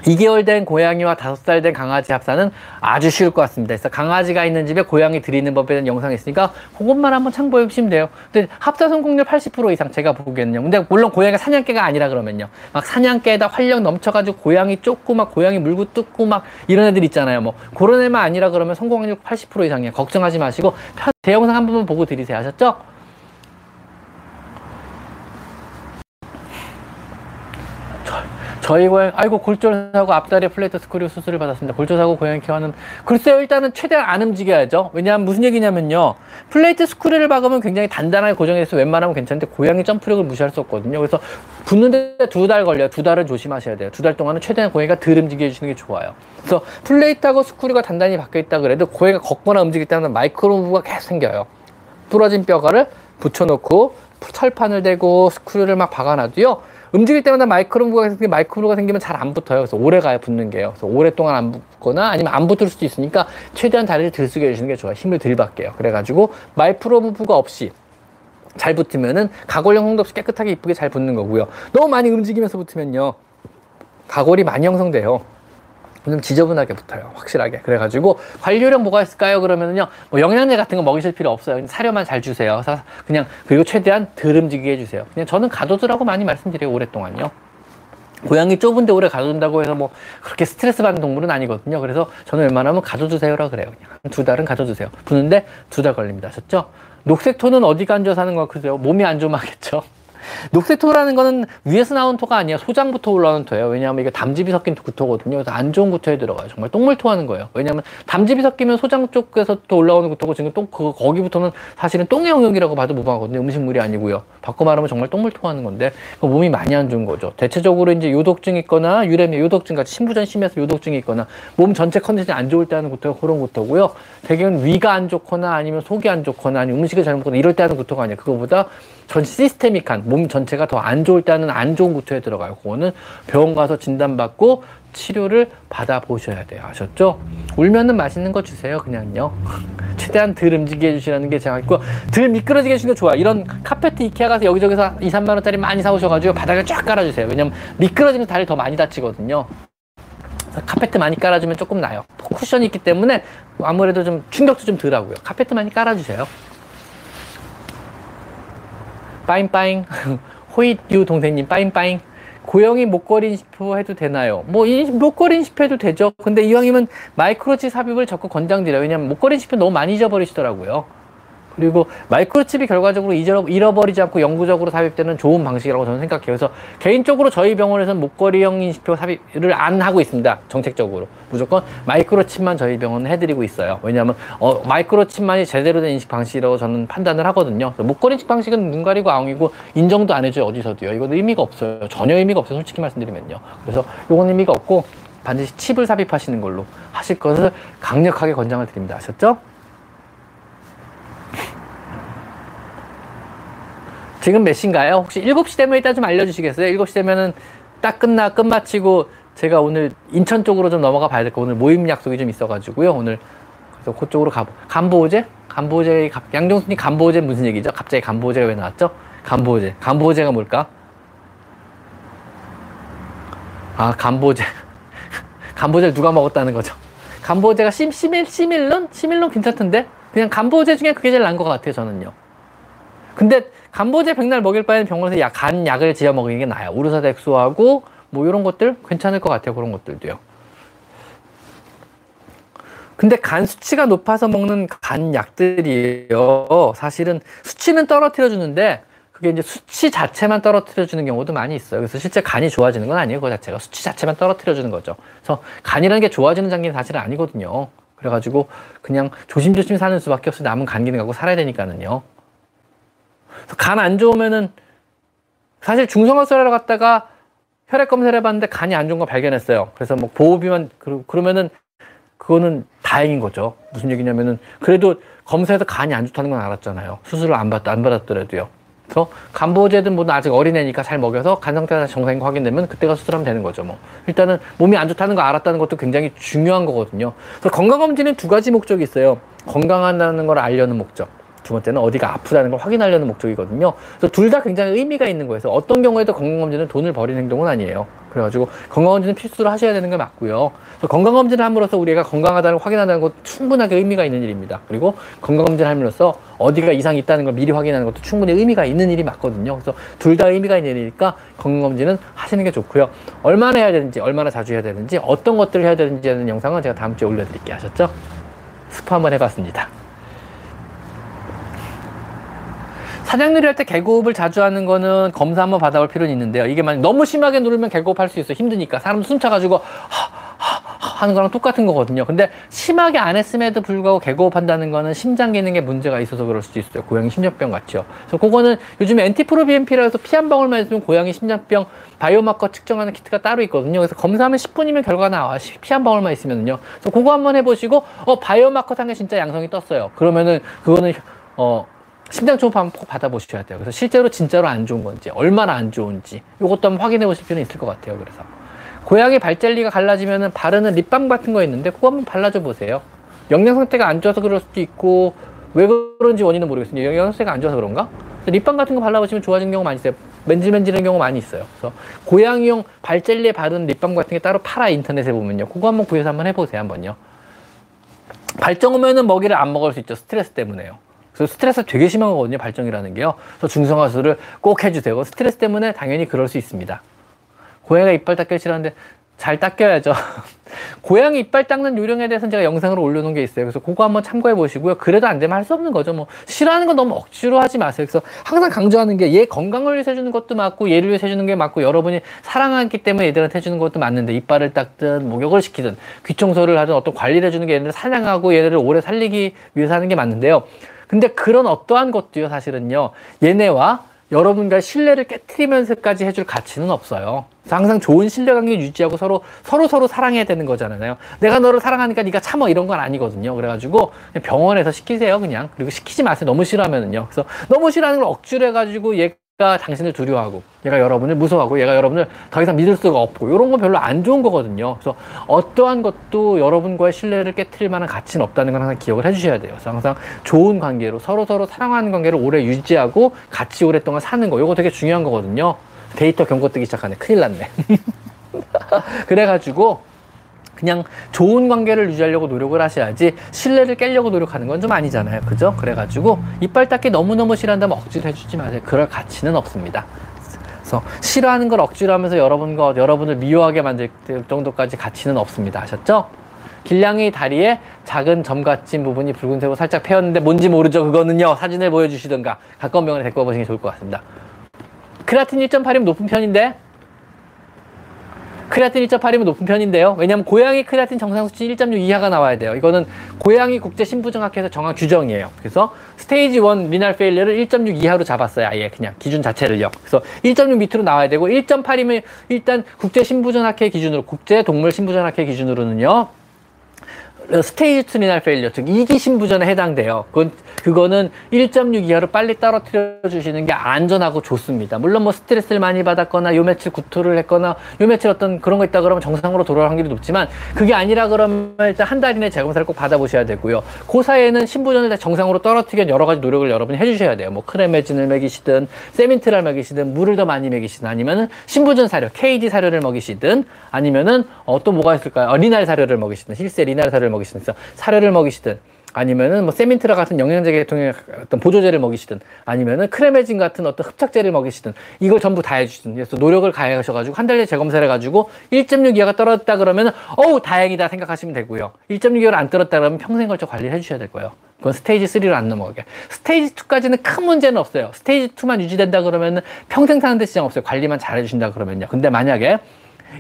2개월 된 고양이와 5살 된 강아지 합사는 아주 쉬울 것 같습니다. 그래서 강아지가 있는 집에 고양이 들이는 법에 대한 영상이 있으니까 그것만 한번 참고해 보시면 돼요. 근데 합사 성공률 80% 이상 제가 보기에는요. 근데 물론 고양이가 사냥개가 아니라 그러면요. 막 사냥개에다 활력 넘쳐가지고 고양이 쫓고 막 고양이 물고 뜯고 막 이런 애들 있잖아요. 뭐 그런 애만 아니라 그러면 성공률 80% 이상이에요. 걱정하지 마시고 제 영상 한 번만 보고 들이세요. 아셨죠? 저희 고양이 아이고 골절사고 앞다리 plate screw 수술을 받았습니다. 골절사고 고양이 케어는 글쎄요 일단은 최대한 안 움직여야죠. 왜냐하면 무슨 얘기냐면요 plate screw를 박으면 굉장히 단단하게 고정해서 웬만하면 괜찮은데 고양이 점프력을 무시할 수 없거든요. 그래서 붙는데 두 달 걸려요. 두 달은 조심하셔야 돼요. 두 달 동안은 최대한 고양이가 덜 움직여 주시는 게 좋아요. 그래서 plate하고 screw가 단단히 박혀 있다 그래도 고양이가 걷거나 움직일 때는 micro move가 계속 생겨요. 부러진 뼈가를 붙여놓고 철판을 대고 screw를 막 박아놔도요. 움직일 때마다 micro move가 생기면 micro가 생기면 잘 안 붙어요. 그래서 오래 가야 붙는 게요. 그래서 오랫동안 안 붙거나 아니면 안 붙을 수도 있으니까 최대한 다리를 들 쓰게 해주시는 게 좋아요. 힘을 들 받게요. 그래가지고 micro move가 없이 잘 붙으면은 가골형 홍도 없이 깨끗하게 이쁘게 잘 붙는 거고요. 너무 많이 움직이면서 붙으면요. 가골이 많이 형성돼요. 좀 지저분하게 붙어요. 확실하게. 그래가지고 관리요령 뭐가 있을까요? 그러면은요, 뭐 영양제 같은 거 먹이실 필요 없어요. 사료만 잘 주세요. 그냥 그리고 최대한 덜 움직이게 해주세요. 그냥 저는 가둬두라고 많이 말씀드려요. 오랫동안요. 고양이 좁은데 오래 가둬둔다고 해서 뭐 그렇게 스트레스 받는 동물은 아니거든요. 그래서 저는 웬만하면 가둬두세요라 그래요. 그냥 두 달은 가둬두세요. 부는데 두 달 걸립니다. 아셨죠? 녹색 톤은 안 좋아 사는 거 같으세요? 몸이 안 좋으면 하겠죠. 녹색 토라는 거는 위에서 나온 토가 아니야. 소장부터 올라오는 토예요. 왜냐하면 이게 담즙이 섞인 구토거든요. 그래서 안 좋은 구토에 들어가요. 정말 똥물토 하는 거예요. 왜냐하면 담즙이 섞이면 소장 쪽에서 또 올라오는 구토고 지금 똥, 그, 거기부터는 사실은 똥의 영역이라고 봐도 무방하거든요. 음식물이 아니고요. 바꿔 말하면 정말 똥물토 하는 건데 그 몸이 많이 안 좋은 거죠. 대체적으로 이제 요독증 있거나 유래미 요독증 같이 신부전 심해서 요독증이 있거나 몸 전체 컨디션이 안 좋을 때 하는 구토가 그런 구토고요. 대개는 위가 안 좋거나 아니면 속이 안 좋거나 아니면 음식을 잘못 먹거나 이럴 때 하는 구토가 아니에요. 그거보다 전 시스테믹한 몸 전체가 더 안 좋을 때는 안 좋은 구토에 들어가요. 그거는 병원 가서 진단받고 치료를 받아보셔야 돼요. 아셨죠? 울면은 맛있는 거 주세요. 그냥요. <laughs> 최대한 덜 움직이게 해주시라는 게 제가 있고, 덜 미끄러지게 해주시는 게 좋아. 이런 카페트 이케아 가서 여기저기서 2, 3만원짜리 많이 사오셔가지고 바닥에 쫙 깔아주세요. 왜냐면 미끄러지면 다리 더 많이 다치거든요. 카페트 많이 깔아주면 조금 나요. 쿠션이 있기 때문에 아무래도 좀 충격도 좀 덜하고요. 카페트 많이 깔아주세요. 빠잉빠잉. <laughs> 호잇유 동생님 빠잉빠잉. 고영이 목걸이 인시표 해도 되나요? 뭐, 목걸이 인시표 해도 되죠. 근데 이왕이면 마이크로칩 삽입을 적극 권장드려요. 왜냐면 목걸이 인시표 너무 많이 잊어버리시더라고요. 그리고 마이크로칩이 결과적으로 잃어버리지 않고 영구적으로 삽입되는 좋은 방식이라고 저는 생각해요. 그래서 개인적으로 저희 병원에서는 목걸이형 인식표 삽입을 안 하고 있습니다. 정책적으로. 무조건 마이크로칩만 저희 병원은 해드리고 있어요. 왜냐하면 어, 마이크로칩만이 제대로 된 인식 방식이라고 저는 판단을 하거든요. 목걸이 인식 방식은 눈 가리고 아웅이고 인정도 안 해줘요. 어디서도요. 이건 의미가 없어요. 전혀 의미가 없어요. 솔직히 말씀드리면요. 그래서 이건 의미가 없고 반드시 칩을 삽입하시는 걸로 하실 것을 강력하게 권장을 드립니다. 아셨죠? 지금 몇 시인가요? 혹시 7시 되면 일단 좀 알려주시겠어요? 7시 되면은 딱 끝나, 끝마치고 제가 오늘 인천 쪽으로 좀 넘어가 봐야 될 거 오늘 모임 약속이 좀 있어가지고요. 오늘 그래서 그쪽으로 가보. 간보제? 간보제, 양정순이 간보제 무슨 얘기죠? 갑자기 간보제가 왜 나왔죠? 간보제. 간보제가 뭘까? 아, 간보제. <laughs> 간보제를 누가 먹었다는 거죠? 간보제가 심, 시밀, 시밀론? 시밀론 괜찮던데? 그냥 간보제 중에 그게 제일 나은 것 같아요, 저는요. 근데 간보제 백날 먹일 바에는 병원에서 약, 간 약을 지어 먹이는 게 나아요. 우르사덱수하고 뭐 이런 것들 괜찮을 것 같아요. 그런 것들도요. 근데 간 수치가 높아서 먹는 간 약들이요. 사실은 수치는 떨어뜨려 주는데 그게 이제 수치 자체만 떨어뜨려 주는 경우도 많이 있어요. 그래서 실제 간이 좋아지는 건 아니에요. 그 자체가 수치 자체만 떨어뜨려 주는 거죠. 그래서 간이라는 게 좋아지는 장기는 사실은 아니거든요. 그래가지고 그냥 조심조심 사는 수밖에 없어요. 남은 간 기능 갖고 살아야 되니까는요. 간 안 좋으면은 사실 중성화술하러 갔다가 혈액 검사를 해봤는데 간이 안 좋은 거 발견했어요. 그래서 뭐 보호비만 그러면은 그거는 다행인 거죠. 무슨 얘기냐면은 그래도 검사에서 간이 안 좋다는 건 알았잖아요. 수술을 안 받, 안 받았더라도요. 그래서 간보제든 뭐든 아직 어린애니까 잘 먹여서 간 상태가 정상인 거 확인되면 그때가 수술하면 되는 거죠. 뭐 일단은 몸이 안 좋다는 거 알았다는 것도 굉장히 중요한 거거든요. 그래서 건강 검진은 두 가지 목적이 있어요. 건강하다는 걸 알려는 목적. 두 번째는 어디가 아프다는 걸 확인하려는 목적이거든요. 그래서 둘 다 굉장히 의미가 있는 거예요. 어떤 경우에도 건강검진은 돈을 버리는 행동은 아니에요. 그래가지고 건강검진은 필수로 하셔야 되는 게 맞고요. 건강검진을 함으로써 우리가 건강하다는 걸 확인한다는 것도 충분하게 의미가 있는 일입니다. 그리고 건강검진을 함으로써 어디가 이상이 있다는 걸 미리 확인하는 것도 충분히 의미가 있는 일이 맞거든요. 그래서 둘 다 의미가 있는 일이니까 건강검진은 하시는 게 좋고요. 얼마나 해야 되는지, 얼마나 자주 해야 되는지, 어떤 것들을 해야 되는지 하는 영상은 제가 다음 주에 올려드릴게요. 아셨죠? 스포 한번 해봤습니다. 사냥놀이 할 때 개고흡을 자주 하는 거는 검사 한번 받아볼 필요는 있는데요. 이게 만약 너무 심하게 누르면 개고흡 할 수 있어요. 힘드니까. 사람 숨차가지고 하, 하, 하는 거랑 똑같은 거거든요. 근데 심하게 안 했음에도 불구하고 개고흡 한다는 거는 심장 기능에 문제가 있어서 그럴 수도 있어요. 고양이 심장병 같죠. 그래서 그거는 요즘에 엔티프로비엠피라 해서 피 한 방울만 있으면 고양이 심장병 바이오마커 측정하는 키트가 따로 있거든요. 그래서 검사하면 10분이면 결과 나와. 피 한 방울만 있으면요. 그래서 그거 한번 해보시고 어 바이오마커 상에 진짜 양성이 떴어요. 그러면은 그거는 어 심장 초음파 한번 꼭 받아보셔야 돼요. 그래서 실제로 진짜로 안 좋은 건지, 얼마나 안 좋은지, 이것도 한번 확인해 보실 필요는 있을 것 같아요. 그래서. 고양이 발젤리가 갈라지면은 바르는 립밤 같은 거 있는데, 그거 한번 발라줘 보세요. 영양 상태가 안 좋아서 그럴 수도 있고, 왜 그런지 원인은 모르겠어요. 영양 상태가 안 좋아서 그런가? 립밤 같은 거 발라보시면 좋아지는 경우 많이 있어요. 맨질맨질한 경우 많이 있어요. 그래서 고양이용 발젤리에 바르는 립밤 같은 게 따로 팔아 인터넷에 보면요. 그거 한번 구해서 한번 해보세요. 한번요. 발정 오면은 먹이를 안 먹을 수 있죠. 스트레스 때문에요. 그래서 스트레스가 되게 심한 거거든요. 발정이라는 게요. 그래서 중성화술을 꼭 해주세요. 스트레스 때문에 당연히 그럴 수 있습니다. 고양이가 이빨 닦기를 싫어하는데 잘 닦여야죠. <laughs> 고양이 이빨 닦는 요령에 대해서는 제가 영상으로 올려놓은 게 있어요. 그래서 그거 한번 참고해 보시고요. 그래도 안 되면 할 수 없는 거죠. 뭐 싫어하는 건 너무 억지로 하지 마세요. 그래서 항상 강조하는 게 얘 건강을 위해서 해주는 것도 맞고 얘를 위해서 해주는 게 맞고 여러분이 사랑하기 때문에 얘들한테 해주는 것도 맞는데 이빨을 닦든 목욕을 시키든 귀청소를 하든 어떤 관리를 해주는 게 얘네를 사냥하고 얘네를 오래 살리기 위해서 하는 게 맞는데요. 근데 그런 어떠한 것도요 사실은요 얘네와 여러분과 신뢰를 깨뜨리면서까지 해줄 가치는 없어요. 항상 좋은 신뢰 관계 유지하고 서로 서로 서로 사랑해야 되는 거잖아요. 내가 너를 사랑하니까 네가 참어 이런 건 아니거든요. 그래가지고 병원에서 시키세요 그냥 그리고 시키지 마세요. 너무 싫어하면은요. 그래서 너무 싫어하는 걸 억지로 해가지고 얘 얘가 당신을 두려워하고 얘가 여러분을 무서워하고 얘가 여러분을 더 이상 믿을 수가 없고 이런 건 별로 안 좋은 거거든요. 그래서 어떠한 것도 여러분과의 신뢰를 깨뜨릴 만한 가치는 없다는 건 항상 기억을 해주셔야 돼요. 그래서 항상 좋은 관계로 서로 서로 사랑하는 관계를 오래 유지하고 같이 오랫동안 사는 거 이거 되게 중요한 거거든요. 데이터 경고 뜨기 시작하네. 큰일 났네. <laughs> 그래가지고 그냥 좋은 관계를 유지하려고 노력을 하셔야지 신뢰를 깨려고 노력하는 건 좀 아니잖아요. 그죠? 그래가지고 이빨 닦기 너무너무 싫어한다면 억지로 해주지 마세요. 그럴 가치는 없습니다. 그래서 싫어하는 걸 억지로 하면서 여러분과 여러분을 미워하게 만들 정도까지 가치는 없습니다. 아셨죠? 길냥이 다리에 작은 점 같은 부분이 붉은색으로 살짝 패였는데 뭔지 모르죠. 그거는요. 사진을 보여주시던가 가까운 병원에 데리고 와보시는 게 좋을 것 같습니다. 크라틴 1.8이면 높은 편인데 크레아틴 1.8이면 높은 편인데요. 왜냐하면 고양이 크레아틴 정상 수치 1.6 이하가 나와야 돼요. 이거는 고양이 국제 신부전학회에서 정한 규정이에요. 그래서 stage 1 renal failure를 1.6 이하로 잡았어요. 아예 그냥 기준 자체를요. 그래서 1.6 밑으로 나와야 되고 1.8이면 일단 국제 신부전학회 기준으로 국제 동물 신부전학회 기준으로는요. stage 2 renal failure 즉 2기 신부전에 해당돼요. 그건 그거는 1.6 이하로 빨리 떨어뜨려 주시는 게 안전하고 좋습니다. 물론 뭐 스트레스를 많이 받았거나 요 며칠 구토를 했거나 요 며칠 어떤 그런 거 있다 그러면 정상으로 돌아올 확률이 높지만 그게 아니라 그러면 일단 한 달 이내 재검사를 꼭 받아보셔야 되고요. 그 사이에는 신부전을 정상으로 떨어뜨리기 위한 여러 가지 노력을 여러분이 해주셔야 돼요. 뭐 크레메진을 먹이시든 세민트를 먹이시든 물을 더 많이 먹이시든 아니면은 신부전 사료, KD 사료를 먹이시든 아니면은 어, 또 뭐가 있을까요? 어, 리날 사료를 먹이시든 힐세 리날 사료를 먹이시든 사료를 먹이시든 아니면은 뭐 세민트라 같은 영양제 계통의 어떤 보조제를 먹이시든 아니면은 크레메진 같은 어떤 흡착제를 먹이시든 이걸 전부 다 해주시든 그래서 노력을 가해하셔가지고 한 달에 재검사를 해가지고 1.6 이하가 떨어졌다 그러면은 어우 다행이다 생각하시면 되고요. 1.6 이하를 안 떨었다 그러면 평생 걸쳐 관리를 해주셔야 될 거예요. 그건 스테이지 3로 안 넘어가게. 스테이지 2까지는 큰 문제는 없어요. 스테이지 2만 유지된다 그러면은 평생 사는데 지장 없어요. 관리만 잘 해주신다 그러면요. 근데 만약에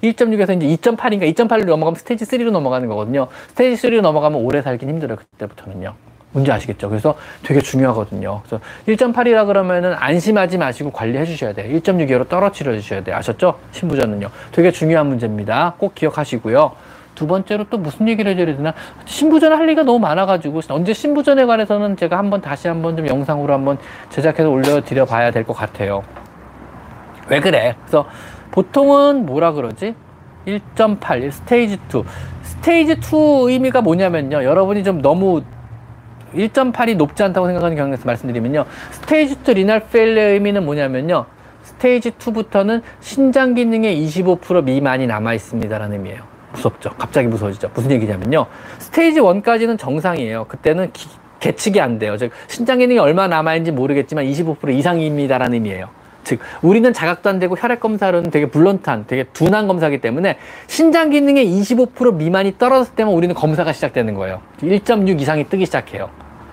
1.6에서 이제 2.8인가 2.8로 넘어가면 스테이지 3로 넘어가는 거거든요. 스테이지 3로 넘어가면 오래 살긴 힘들어요. 그때부터는요. 뭔지 아시겠죠? 그래서 되게 중요하거든요. 그래서 1.8이라 그러면은 안심하지 마시고 관리해 주셔야 돼요. 1.6이로 떨어뜨려 주셔야 돼요. 아셨죠? 신부전은요. 되게 중요한 문제입니다. 꼭 기억하시고요. 두 번째로 또 무슨 얘기를 해줘야 되나? 신부전 할 얘기가 너무 많아가지고, 언제 신부전에 관해서는 제가 한번 다시 한번 좀 영상으로 한번 제작해서 올려드려 봐야 될 것 같아요. 왜 그래? 그래서 보통은 뭐라 그러지? 1.8, stage 2. Stage 2 의미가 뭐냐면요. 여러분이 좀 너무 1.8이 높지 않다고 생각하는 경우에서 말씀드리면요. stage 2 renal failure의 의미는 뭐냐면요. stage 2부터는 신장 기능의 25% 미만이 남아 있습니다라는 의미예요. 무섭죠. 갑자기 무서워지죠. 무슨 얘기냐면요. 스테이지 1까지는 정상이에요. 그때는 기, 계측이 안 돼요. 즉 신장 기능이 얼마 남아 있는지 모르겠지만 25% 이상입니다라는 의미예요. 즉 우리는 자각도 안 되고 혈액 검사로는 되게 블런트한 되게 둔한 검사기 때문에 신장 기능의 25% 미만이 떨어졌을 때만 우리는 검사가 시작되는 거예요. 1.6 이상이 뜨기 시작해요.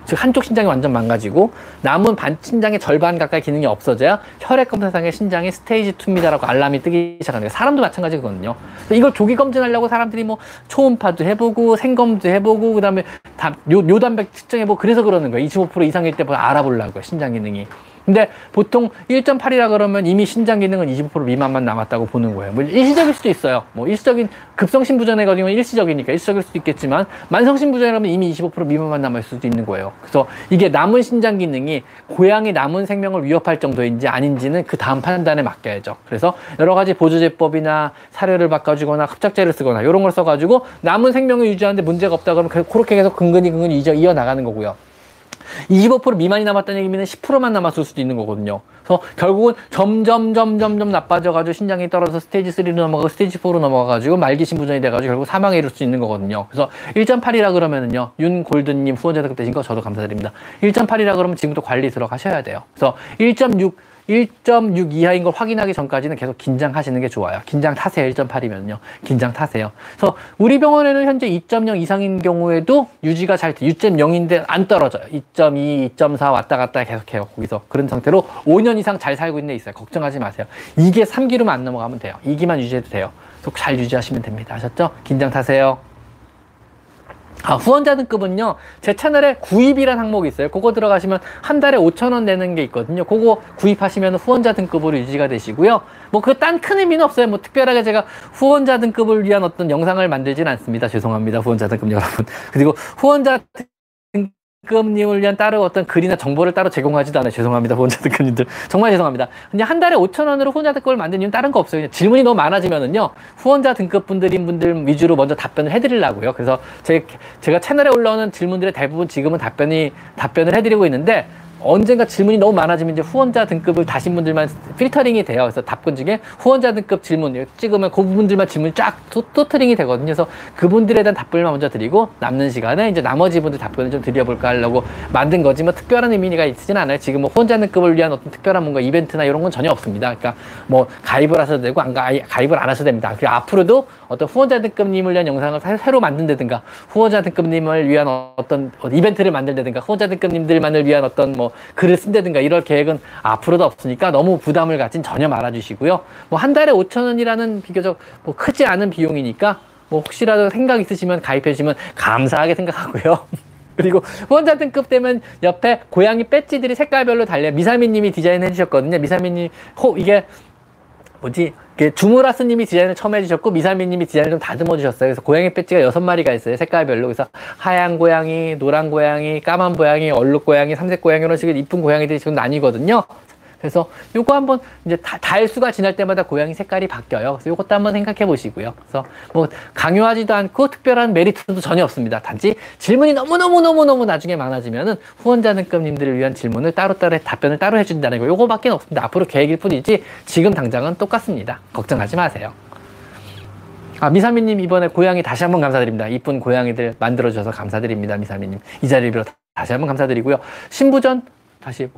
즉 한쪽 신장이 완전 망가지고 남은 반 신장의 절반 가까이 기능이 없어져야 혈액 검사상의 신장이 스테이지 2입니다라고 알람이 뜨기 시작하는 거예요. 사람도 마찬가지거든요. 이걸 조기 검진하려고 사람들이 뭐 초음파도 해보고 생검도 해보고 그다음에 다 요, 요단백 측정해보고 그래서 그러는 거예요. 25% 이상일 때부터 알아보려고요. 신장 기능이. 근데 보통 1.8이라 그러면 이미 신장 기능은 25% 미만만 남았다고 보는 거예요. 뭐 일시적일 수도 있어요. 뭐 일시적인 급성신부전에 걸리면 일시적이니까 일시적일 수도 있겠지만 만성신부전이라면 이미 25% 미만만 남을 수도 있는 거예요. 그래서 이게 남은 신장 기능이 고양이 남은 생명을 위협할 정도인지 아닌지는 그 다음 판단에 맡겨야죠. 그래서 여러 가지 보조제법이나 사료를 바꿔주거나 흡착제를 쓰거나 이런 걸 써가지고 남은 생명을 유지하는데 문제가 없다 그러면 그렇게 계속 근근히 근근히 이어 나가는 거고요. 25% 미만이 남았다는 얘기면 10%만 남았을 수도 있는 거거든요. 그래서 결국은 점점 점점 점 나빠져가지고 신장이 떨어져서 스테이지 3로 넘어가고 스테이지 4로 넘어가가지고 말기 신부전이 돼가지고 결국 사망에 이를 수 있는 거거든요. 그래서 1.8이라 그러면은요 윤 골든님 후원자 등되신 거 저도 감사드립니다. 1.8이라 그러면 지금부터 관리 들어가셔야 돼요. 그래서 1.6 1.6 이하인 걸 확인하기 전까지는 계속 긴장하시는 게 좋아요. 긴장 타세요. 1.8이면요. 긴장 타세요. 그래서 우리 병원에는 현재 2.0 이상인 경우에도 유지가 잘 돼. 6.0인데 안 떨어져요. 2.2, 2.4 왔다 갔다 계속해요. 거기서 그런 상태로 5년 이상 잘 살고 있는 데 있어요. 걱정하지 마세요. 이게 3기로만 안 넘어가면 돼요. 2기만 유지해도 돼요. 잘 유지하시면 됩니다. 아셨죠? 긴장 타세요. 아, 후원자 등급은요, 제 채널에 구입이라는 항목이 있어요. 그거 들어가시면 한 달에 5천원 내는 게 있거든요. 그거 구입하시면 후원자 등급으로 유지가 되시고요. 뭐, 그 딴 큰 의미는 없어요. 뭐, 특별하게 제가 후원자 등급을 위한 어떤 영상을 만들진 않습니다. 죄송합니다. 후원자 등급 여러분. <laughs> 그리고 후원자 등급님을 위한 따로 어떤 글이나 정보를 따로 제공하지도 않아요. 죄송합니다. 후원자 등급님들. 정말 죄송합니다. 그냥 한 달에 5천 원으로 후원자 등급을 만든 이유는 다른 거 없어요. 그냥 질문이 너무 많아지면은요. 후원자 등급 분들인 분들 위주로 먼저 답변을 해드리려고요. 그래서 제, 제가 채널에 올라오는 질문들의 대부분 지금은 답변이, 답변을 해드리고 있는데 언젠가 질문이 너무 많아지면 이제 후원자 등급을 다신 분들만 필터링이 돼요. 그래서 답변 중에 후원자 등급 질문 찍으면 그 부분들만 질문이 쫙 토트링이 되거든요. 그래서 그분들에 대한 답변을 먼저 드리고 남는 시간에 이제 나머지 분들 답변을 좀 드려볼까 하려고 만든 거지 뭐 특별한 의미가 있지는 않아요. 지금 뭐 후원자 등급을 위한 어떤 특별한 뭔가 이벤트나 이런 건 전혀 없습니다. 그러니까 뭐 가입을 하셔도 되고 안 가, 가입을 안 하셔도 됩니다. 그리고 앞으로도 어떤 후원자 등급님을 위한 영상을 새로 만든다든가 후원자 등급님을 위한 어떤 이벤트를 만들다든가 후원자 등급님들만을 위한 어떤 뭐 글을 쓴다든가 이럴 계획은 앞으로도 없으니까 너무 부담을 갖진 전혀 말아주시고요. 뭐 한 달에 5천 원이라는 비교적 뭐 크지 않은 비용이니까 뭐 혹시라도 생각 있으시면 가입해 주시면 감사하게 생각하고요. <laughs> 그리고 후원자 등급 되면 옆에 고양이 배지들이 색깔별로 달려 미사미님이 디자인해 주셨거든요. 미사미님 호 이게 뭐지 주무라 스님이 디자인을 처음 해주셨고 미사미님이 디자인을 좀 다듬어 주셨어요. 그래서 고양이 배지가 여섯 마리가 있어요. 색깔별로. 그래서 하얀 고양이, 노란 고양이, 까만 고양이, 얼룩 고양이, 삼색 고양이 이런 식의 이쁜 고양이들이 지금 나뉘거든요. 그래서 요거 한번 이제 다, 달수가 지날 때마다 고양이 색깔이 바뀌어요. 그래서 요것도 한번 생각해 보시고요. 그래서 뭐 강요하지도 않고 특별한 메리트도 전혀 없습니다. 단지 질문이 너무너무너무너무 나중에 많아지면은 후원자 등급님들을 위한 질문을 따로따로 답변을 따로 해준다는 거 요거밖에 없습니다. 앞으로 계획일 뿐이지 지금 당장은 똑같습니다. 걱정하지 마세요. 아, 미사미님 이번에 고양이 다시 한번 감사드립니다. 이쁜 고양이들 만들어주셔서 감사드립니다. 미사미님. 이 자리를 빌어 다시 한번 감사드리고요. 신부전 다시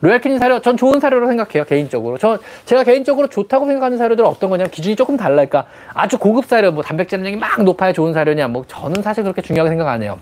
로얄캐닌 사료 전 좋은 사료로 생각해요 개인적으로. 저 제가 개인적으로 좋다고 생각하는 사료들은 어떤 거냐면 기준이 조금 달라니까 아주 고급 사료 뭐 단백질 함량이 막 높아야 좋은 사료냐 뭐 저는 사실 그렇게 중요하게 생각 안 해요.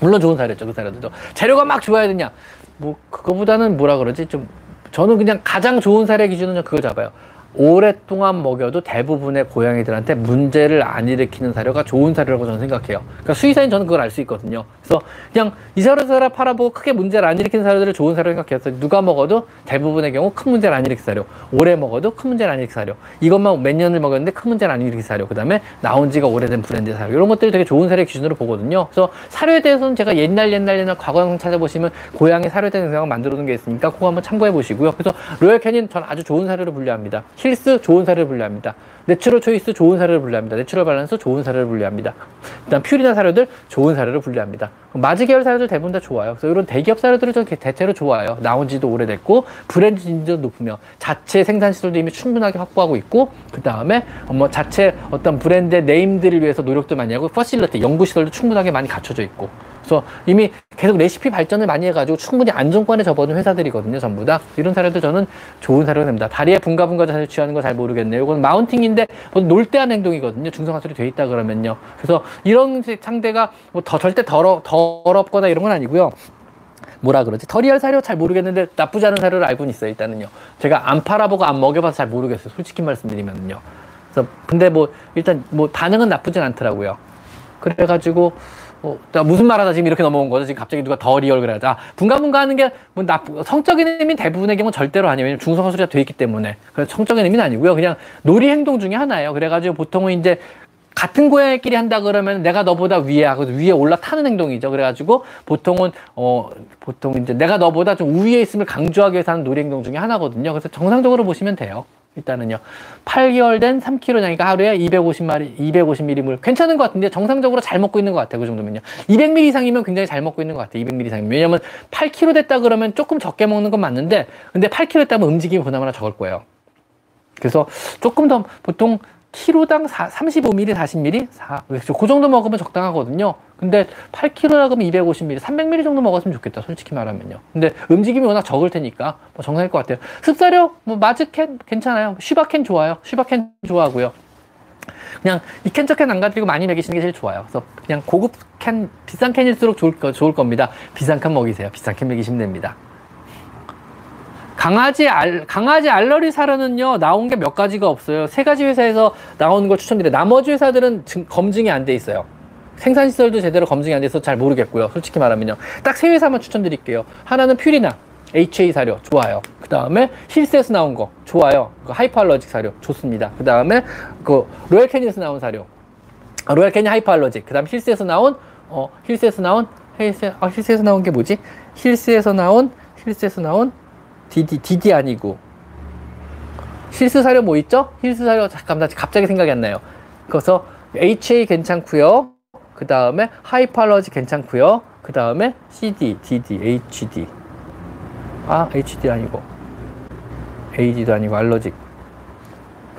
물론 좋은 사료죠 그 사료들도. 재료가 막 좋아야 되냐? 뭐 그거보다는 뭐라 그러지? 좀 저는 그냥 가장 좋은 사료 기준은 그걸 잡아요 오랫동안 먹여도 대부분의 고양이들한테 문제를 안 일으키는 사료가 좋은 사료라고 저는 생각해요. 그러니까 수의사인 저는 그걸 알 수 있거든요. 그래서 그냥 이 사료 사료 팔아보고 크게 문제를 안 일으키는 사료들을 좋은 사료 생각해서 누가 먹어도 대부분의 경우 큰 문제를 안 일으키는 사료. 오래 먹어도 큰 문제를 안 일으키는 사료. 이것만 몇 년을 먹였는데 큰 문제를 안 일으키는 사료. 그 다음에 나온 지가 오래된 브랜드 사료. 이런 것들이 되게 좋은 사료 기준으로 보거든요. 그래서 사료에 대해서는 제가 옛날 옛날 옛날 과거 영상 찾아보시면 고양이 사료에 대한 영상을 만들어 놓은 게 있으니까 그거 한번 참고해 보시고요. 그래서 로열 캐닌 전 아주 좋은 사료로 분류합니다. 힐스 좋은 사료를 분류합니다. 내추럴 초이스 좋은 사료를 분류합니다. 내추럴 밸런스 좋은 사료를 분류합니다. 일단 퓨리나 사료들 좋은 사료를 분류합니다. 마즈 계열 사료들 대부분 다 좋아요. 그래서 이런 대기업 사료들은 좀 대체로 좋아요. 나온 지도 오래됐고 브랜드 인지도 높으며 자체 생산 시설도 이미 충분하게 확보하고 있고 그 다음에 뭐 자체 어떤 브랜드의 name들을 위해서 노력도 많이 하고 facility 연구 시설도 충분하게 많이 갖춰져 있고 그래서 이미 계속 레시피 발전을 많이 해가지고 충분히 안정권에 접어든 회사들이거든요, 전부 다. 이런 사료도 저는 좋은 사료가 됩니다. 다리에 붕가붕가 자세 취하는 거 잘 모르겠네요. 이건 mounting인데 놀때 한 행동이거든요. 중성화 수술이 돼 있다 그러면요. 그래서 이런 상대가 뭐 더 절대 더러, 더럽거나 이런 건 아니고요. 뭐라 그러지? 더리얼 사료 잘 모르겠는데 나쁘지 않은 사료를 알고는 있어요, 일단은요. 제가 안 팔아보고 안 먹여봐서 잘 모르겠어요. 솔직히 말씀드리면요. 그래서 근데 뭐 일단 뭐 반응은 나쁘진 않더라고요. 그래가지고 어, 무슨 말하다 지금 이렇게 넘어온 거죠? 지금 갑자기 누가 더 리얼 아, 붕가붕가 하는 게 뭐 나쁘, 성적인 의미는 대부분의 경우는 절대로 아니에요. 왜냐면 중성화술이가 돼 있기 때문에. 그래서 성적인 의미는 아니고요. 그냥 놀이 행동 중에 하나예요. 그래가지고 보통은 이제 같은 고양이끼리 한다 그러면 내가 너보다 위에 하고 위에 올라타는 행동이죠. 그래가지고 보통은 어 보통 이제 내가 너보다 좀 우위에 있음을 강조하기 위해서 하는 놀이 행동 중에 하나거든요. 그래서 정상적으로 보시면 돼요. 일단은요. 8개월 된 3kg냐니까 하루에 250마리, 250ml 물. 괜찮은 것 같은데 정상적으로 잘 먹고 있는 것 같아요. 그 정도면요. 200ml 이상이면 굉장히 잘 먹고 있는 것 같아요. 200ml 이상이면. 왜냐면 8kg 됐다 그러면 조금 적게 먹는 건 맞는데, 근데 8kg 됐다면 움직임이 보나마나 적을 거예요. 그래서 조금 더 보통 키로당 35ml, 40ml? 4, 그 정도 먹으면 적당하거든요. 근데 8kg라 그러면 250ml, 300ml 정도 먹었으면 좋겠다. 솔직히 말하면요. 근데 움직임이 워낙 적을 테니까 뭐 정상일 것 같아요. 습사료, 뭐 마즈캔 괜찮아요. 슈바캔 좋아요. 슈바캔 좋아하고요. 그냥 이 캔 저캔 안 가지고 많이 먹이시는 게 제일 좋아요. 그래서 그냥 고급 캔, 비싼 캔일수록 좋을, 거, 좋을 겁니다. 비싼 캔 먹이세요. 비싼 캔 먹이시면 됩니다. 강아지 알, 강아지 알러리 사료는요, 나온 게 몇 가지가 없어요. 세 가지 회사에서 나오는 걸 추천드려요. 나머지 회사들은 증, 검증이 안 돼 있어요. 생산시설도 제대로 검증이 안 돼서 잘 모르겠고요. 솔직히 말하면요. 딱 세 회사만 추천드릴게요. 하나는 퓨리나, HA 사료, 좋아요. 그 다음에 힐스에서 나온 거, 좋아요. 그 하이퍼알러직 사료, 좋습니다. 그 다음에 그 로얄 캐닌에서 나온 사료, 아, 로얄 캐닌 hyperallergic. 그 다음 힐스에서 나온, 어, 힐스에서 나온, 힐스, 아, 힐스에서 나온 게 뭐지? 힐스에서 나온, 힐스에서 나온, DD, DD 아니고. 힐스 사료 뭐 있죠? 힐스 사료, 잠깐만, 갑자기 생각이 안 나요. 그래서 HA 괜찮고요 그 다음에 hyperallergy 괜찮고요 그 다음에 CD, DD, HD. 아, HD 아니고. AD도 아니고 allergic.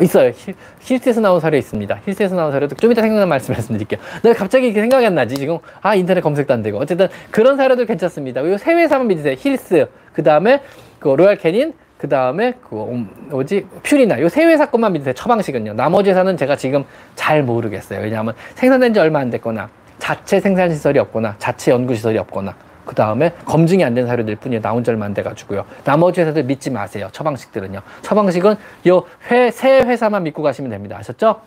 있어요. 힐, 스에서 나온 사례 있습니다. 힐스에서 나온 사례도 좀 이따 말씀 <laughs> 말씀드릴게요. 내가 갑자기 이렇게 생각이 안 나지. 지금, 아, 인터넷 검색도 안 되고. 어쨌든 그런 사례도 괜찮습니다. 이세 회사만 믿으세요. 힐스, 그 다음에 그 로얄 캐닌, 그 다음에 그 음, 뭐지 퓨리나 요 세 회사 것만 믿으세요. 처방식은요. 나머지 회사는 제가 지금 잘 모르겠어요. 왜냐하면 생산된 지 얼마 안 됐거나 자체 생산 시설이 없거나 자체 연구 시설이 없거나 그 다음에 검증이 안 된 사료들 뿐이에요. 나온 지 얼마 안 돼가지고요. 나머지 회사들 믿지 마세요. 처방식들은요. 처방식은 요 회, 세 회사만 믿고 가시면 됩니다. 아셨죠?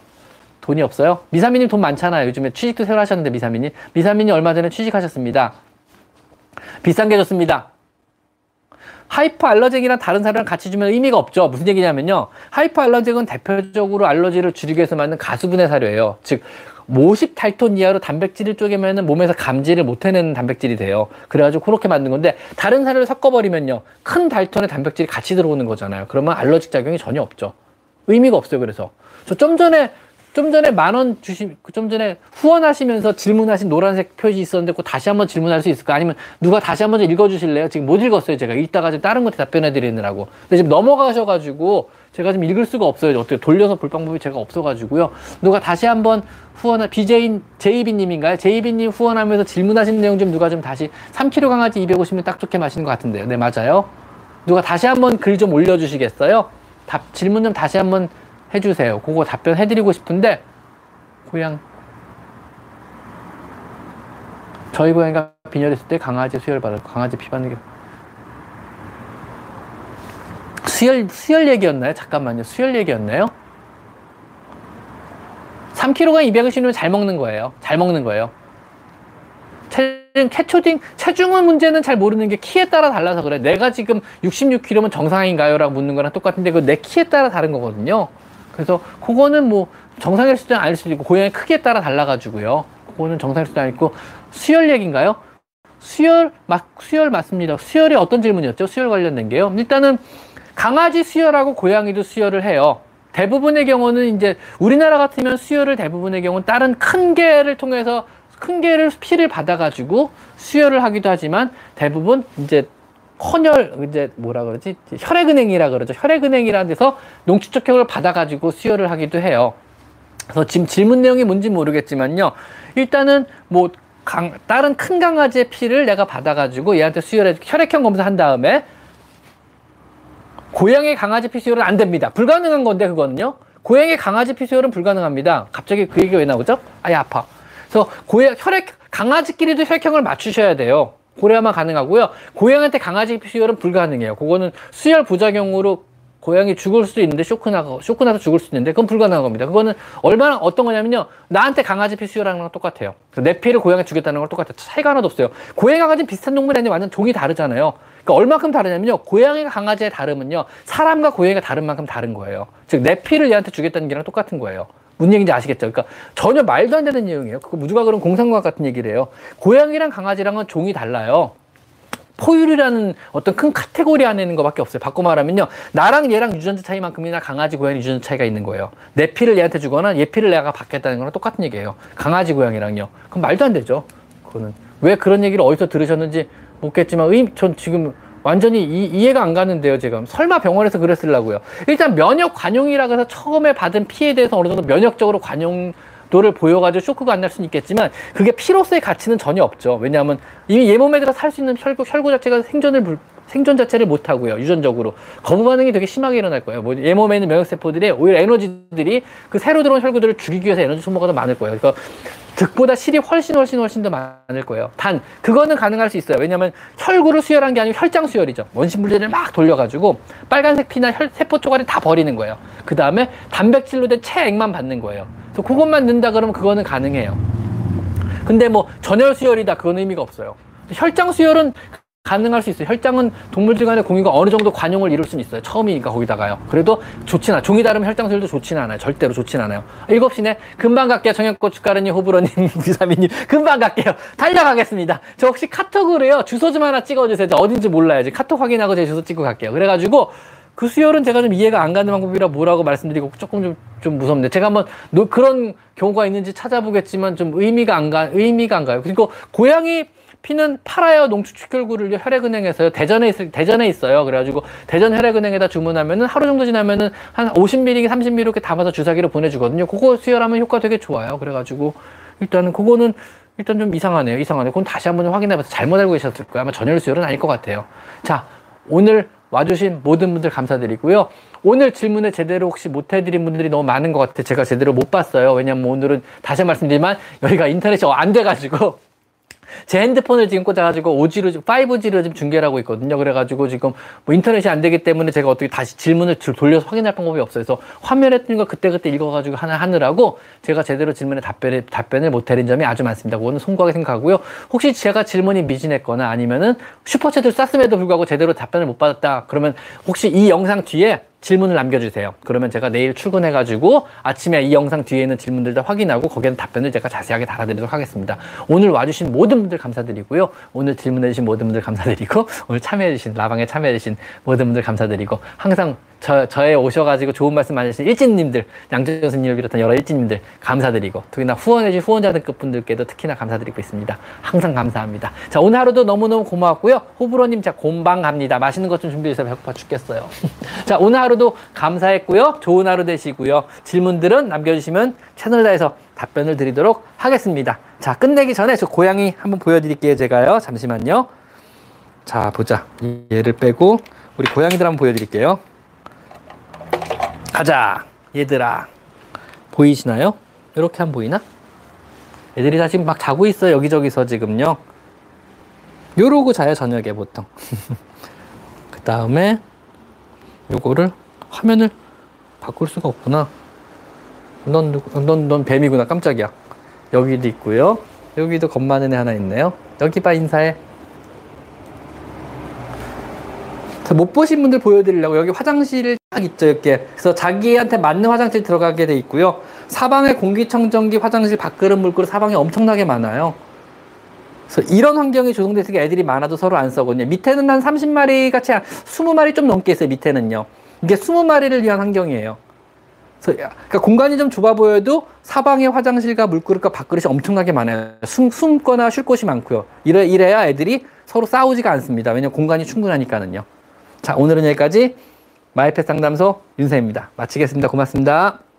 돈이 없어요? 미사미님 돈 많잖아요. 요즘에 취직도 새로 하셨는데 미사미님. 미사미님 얼마 전에 취직하셨습니다. 비싼 게 좋습니다. Hypoallergenic이랑 다른 사료랑 같이 주면 의미가 없죠. 무슨 얘기냐면요. 하이퍼 알러잭은 대표적으로 알러지를 줄이기 위해서 만든 가수분해 사료예요. 즉, 50달톤 이하로 단백질을 쪼개면은 몸에서 감지를 못 해내는 단백질이 돼요. 그래가지고 그렇게 만든 건데 다른 사료를 섞어버리면요. 큰 달톤의 단백질이 같이 들어오는 거잖아요. 그러면 알러직 작용이 전혀 없죠. 의미가 없어요. 그래서 저 좀 전에 좀 전에 만 원 주시, 좀 전에 후원하시면서 질문하신 노란색 표시 있었는데 그 다시 한번 질문할 수 있을까? 아니면 누가 다시 한번 읽어주실래요? 지금 못 읽었어요. 제가 읽다가 지금 다른 거 답변해 드리느라고. 근데 지금 넘어가셔가지고 제가 지금 읽을 수가 없어요. 어떻게 돌려서 볼 방법이 제가 없어가지고요. 누가 다시 한번 후원, BJ인 제이비님인가요? 제이비님 후원하면서 질문하신 내용 좀 누가 좀 다시 3kg 강아지 250면 딱 좋게 마시는 것 같은데요. 네, 맞아요. 누가 다시 한번 글 좀 올려주시겠어요? 답, 질문 좀 다시 한번 해주세요. 그거 답변해드리고 싶은데 고양 저희 고양이가 빈혈했을 때 강아지 수혈 받았고 강아지 피 받는 게 수혈 수혈 얘기였나요? 잠깐만요. 수혈 얘기였나요? 3kg가 200을 잘 먹는 거예요. 잘 먹는 거예요. 체중, 캐초딩, 체중의 문제는 잘 모르는 게 키에 따라 달라서 그래. 내가 지금 66kg면 정상인가요? 라고 묻는 거랑 똑같은데 그 내 키에 따라 다른 거거든요. 그래서 그거는 뭐 정상일 수도 아닐 수도 있고 고양이 크기에 따라 달라가지고요. 그거는 정상일 수도 아니고 수혈 얘기인가요? 수혈 맞 수혈 맞습니다. 수혈이 어떤 질문이었죠? 수혈 관련된 게요. 일단은 강아지 수혈하고 고양이도 수혈을 해요. 대부분의 경우는 이제 우리나라 같으면 수혈을 대부분의 경우는 다른 큰 개를 통해서 큰 개를 피를 받아가지고 수혈을 하기도 하지만 대부분 이제 헌혈 이제 뭐라 그러지 혈액은행이라 그러죠 혈액은행이라는 데서 농축적혈을 받아가지고 수혈을 하기도 해요. 그래서 지금 질문 내용이 뭔지 모르겠지만요. 일단은 뭐 강, 다른 큰 강아지의 피를 내가 받아가지고 얘한테 수혈해 혈액형 검사한 다음에 고양이 강아지 피 수혈은 안 됩니다. 불가능한 건데 그거는요. 고양이 강아지 피 수혈은 불가능합니다. 갑자기 그 얘기가 왜 나오죠? 아예 아파. 그래서 고양 혈액 강아지끼리도 혈액형을 맞추셔야 돼요. 고래야만 가능하고요. 고양이한테 강아지 수혈은 불가능해요. 그거는 수혈 부작용으로 고양이 죽을 수도 있는데 쇼크 나고 쇼크 나서 죽을 수도 있는데 그건 불가능한 겁니다. 그거는 얼마나 어떤 거냐면요. 나한테 강아지 피 수혈하는 거랑 똑같아요. 내 피를 고양이 주겠다는 걸 똑같아요. 차이가 하나도 없어요. 고양이 강아지는 비슷한 동물이 아닌데 완전 종이 다르잖아요. 그러니까 얼마큼 다르냐면요. 고양이가 강아지의 다름은요. 사람과 고양이가 다른 만큼 다른 거예요. 즉 내 피를 얘한테 주겠다는 게랑 똑같은 거예요. 무슨 얘기인지 아시겠죠? 그러니까 전혀 말도 안 되는 내용이에요. 그거 누가 그런 공상과학 같은 얘기를 해요. 고양이랑 강아지랑은 종이 달라요. 포유류라는 어떤 큰 카테고리 안에 있는 것밖에 없어요. 바꿔 말하면요. 나랑 얘랑 유전자 차이만큼이나 강아지, 고양이 유전자 차이가 있는 거예요. 내 피를 얘한테 주거나 얘 피를 내가 받겠다는 거랑 똑같은 얘기예요. 강아지, 고양이랑요. 그럼 말도 안 되죠. 그거는. 왜 그런 얘기를 어디서 들으셨는지 묻겠지만, 의, 전 지금 완전히 이, 해가안 가는데요, 지금. 설마 병원에서 그랬을라고요. 일단 면역 관용이라고 해서 처음에 받은 피해에 대해서 어느 정도 면역적으로 관용, 도를 보여가지고 쇼크가 안 날 수는 있겠지만 그게 피로서의 가치는 전혀 없죠. 왜냐하면 이미 얘 몸에 들어 살 수 있는 혈구, 혈구 자체가 생존을 불, 생존 자체를 못 하고요. 유전적으로 거부 반응이 되게 심하게 일어날 거예요. 뭐 얘 몸에 있는 면역 세포들이 오히려 에너지들이 그 새로 들어온 혈구들을 죽이기 위해서 에너지 소모가 더 많을 거예요. 그러니까 득보다 실이 훨씬 훨씬 훨씬 더 많을 거예요. 단 그거는 가능할 수 있어요. 왜냐하면 혈구를 수혈한 게 아니고 혈장 수혈이죠. 원심 분리를 막 돌려가지고 빨간색 피나 혈, 세포 쪼가리 다 버리는 거예요. 그 다음에 단백질로 된 체액만 받는 거예요. 그래서 그것만 넣는다 그러면 그거는 가능해요. 근데 뭐 전혈 수혈이다 그건 의미가 없어요. 혈장 수혈은 가능할 수 있어요. 혈장은 동물들 간의 공유가 어느 정도 관용을 이룰 수는 있어요. 처음이니까 거기다가요. 그래도 좋진 않아. 종이 다르면 혈장 수혈도 좋진 않아요. 절대로 좋진 않아요. 일곱 시네. 금방 갈게요. 청양고춧가루님, 호불호님, <laughs> 비사미님. 금방 갈게요. 달려가겠습니다. 저 혹시 카톡으로요. 주소 좀 하나 찍어주세요. 저 어딘지 몰라야지. 카톡 확인하고 제 주소 찍고 갈게요. 그래가지고 그 수혈은 제가 좀 이해가 안 가는 방법이라 뭐라고 말씀드리고 조금 좀, 좀 무섭네. 제가 한번 노, 그런 경우가 있는지 찾아보겠지만 좀 의미가 안 가, 의미가 안 가요. 그리고 고양이 피는 팔아요 농축축혈구를 혈액은행에서요 대전에 있 대전에 있어요. 그래가지고 대전 혈액은행에다 주문하면은 하루 정도 지나면은 한 50ml 30ml 이렇게 담아서 주사기로 보내주거든요. 그거 수혈하면 효과 되게 좋아요. 그래가지고 일단은 그거는 일단 좀 이상하네요. 이상하네 그건 다시 한번 확인해봐서 잘못 알고 계셨을 거예요. 아마 전혈 수혈은 아닐 것 같아요. 자 오늘 와주신 모든 분들 감사드리고요. 오늘 질문을 제대로 혹시 못 해드린 분들이 너무 많은 것 같아요. 제가 제대로 못 봤어요. 왜냐면 오늘은 다시 말씀드리지만 여기가 인터넷이 안 돼가지고 제 핸드폰을 지금 꽂아가지고 5G로, 5G로 지금 중계를 하고 있거든요. 그래가지고 지금 뭐 인터넷이 안 되기 때문에 제가 어떻게 다시 질문을 돌려서 확인할 방법이 없어요. 그래서 화면에 뜬 거 그때그때 읽어가지고 하나 하느라고 제가 제대로 질문에 답변을, 답변을 못 드린 점이 아주 많습니다. 그거는 송구하게 생각하고요. 혹시 제가 질문이 미진했거나 아니면은 슈퍼챗을 쐈음에도 불구하고 제대로 답변을 못 받았다. 그러면 혹시 이 영상 뒤에 질문을 남겨주세요. 그러면 제가 내일 출근해가지고 아침에 이 영상 뒤에 있는 질문들 다 확인하고 거기에는 답변을 제가 자세하게 달아드리도록 하겠습니다. 오늘 와주신 모든 분들 감사드리고요. 오늘 질문해주신 모든 분들 감사드리고 <laughs> 오늘 참여해주신 라방에 참여해주신 모든 분들 감사드리고 항상 저, 저에 오셔가지고 좋은 말씀 해주신 일진님들, 양재 교수님을 비롯한 여러 일진님들 감사드리고, 특히나 후원해주신 후원자등급 분들께도 특히나 감사드리고 있습니다. 항상 감사합니다. 자, 오늘 하루도 너무너무 고마웠고요. 호불호님, 자, 곰방 갑니다. 맛있는 것 좀 준비해서 배고파 죽겠어요. <laughs> 자, 오늘 하루 도 감사했고요. 좋은 하루 되시고요. 질문들은 남겨주시면 채널 다해서 답변을 드리도록 하겠습니다. 자, 끝내기 전에 저 고양이 한번 보여드릴게요. 제가요. 잠시만요. 자, 보자. 얘를 빼고, 우리 고양이들 한번 보여드릴게요. 가자 얘들아 보이시나요? 이렇게 한 보이나? 애들이 다 지금 막 자고 있어요 여기저기서 지금요 요러고 자요 저녁에 보통 <laughs> 그 다음에 요거를 화면을 바꿀 수가 없구나. 넌, 넌, 넌 뱀이구나. 깜짝이야. 여기도 있고요. 여기도 겁 많은 애 하나 있네요. 여기 봐 인사해. 못 보신 분들 보여드리려고 여기 화장실 딱 있죠 이렇게. 그래서 자기한테 맞는 화장실 들어가게 돼 있고요. 사방에 공기청정기 화장실 밥그릇 물그릇 사방에 엄청나게 많아요 그래서 이런 환경이 조성돼 있으니까 애들이 많아도 서로 안 써거든요. 밑에는 한 30마리 같이 한 20마리 좀 넘게 있어요 밑에는요. 이게 20마리를 위한 환경이에요. 그러니까 공간이 좀 좁아 보여도 사방에 화장실과 물그릇과 밥그릇이 엄청나게 많아요. 숨, 숨거나 쉴 곳이 많고요. 이래, 이래야 애들이 서로 싸우지가 않습니다. 왜냐면 공간이 충분하니까는요. 자 오늘은 여기까지 마이펫 상담소 윤세입니다. 마치겠습니다. 고맙습니다.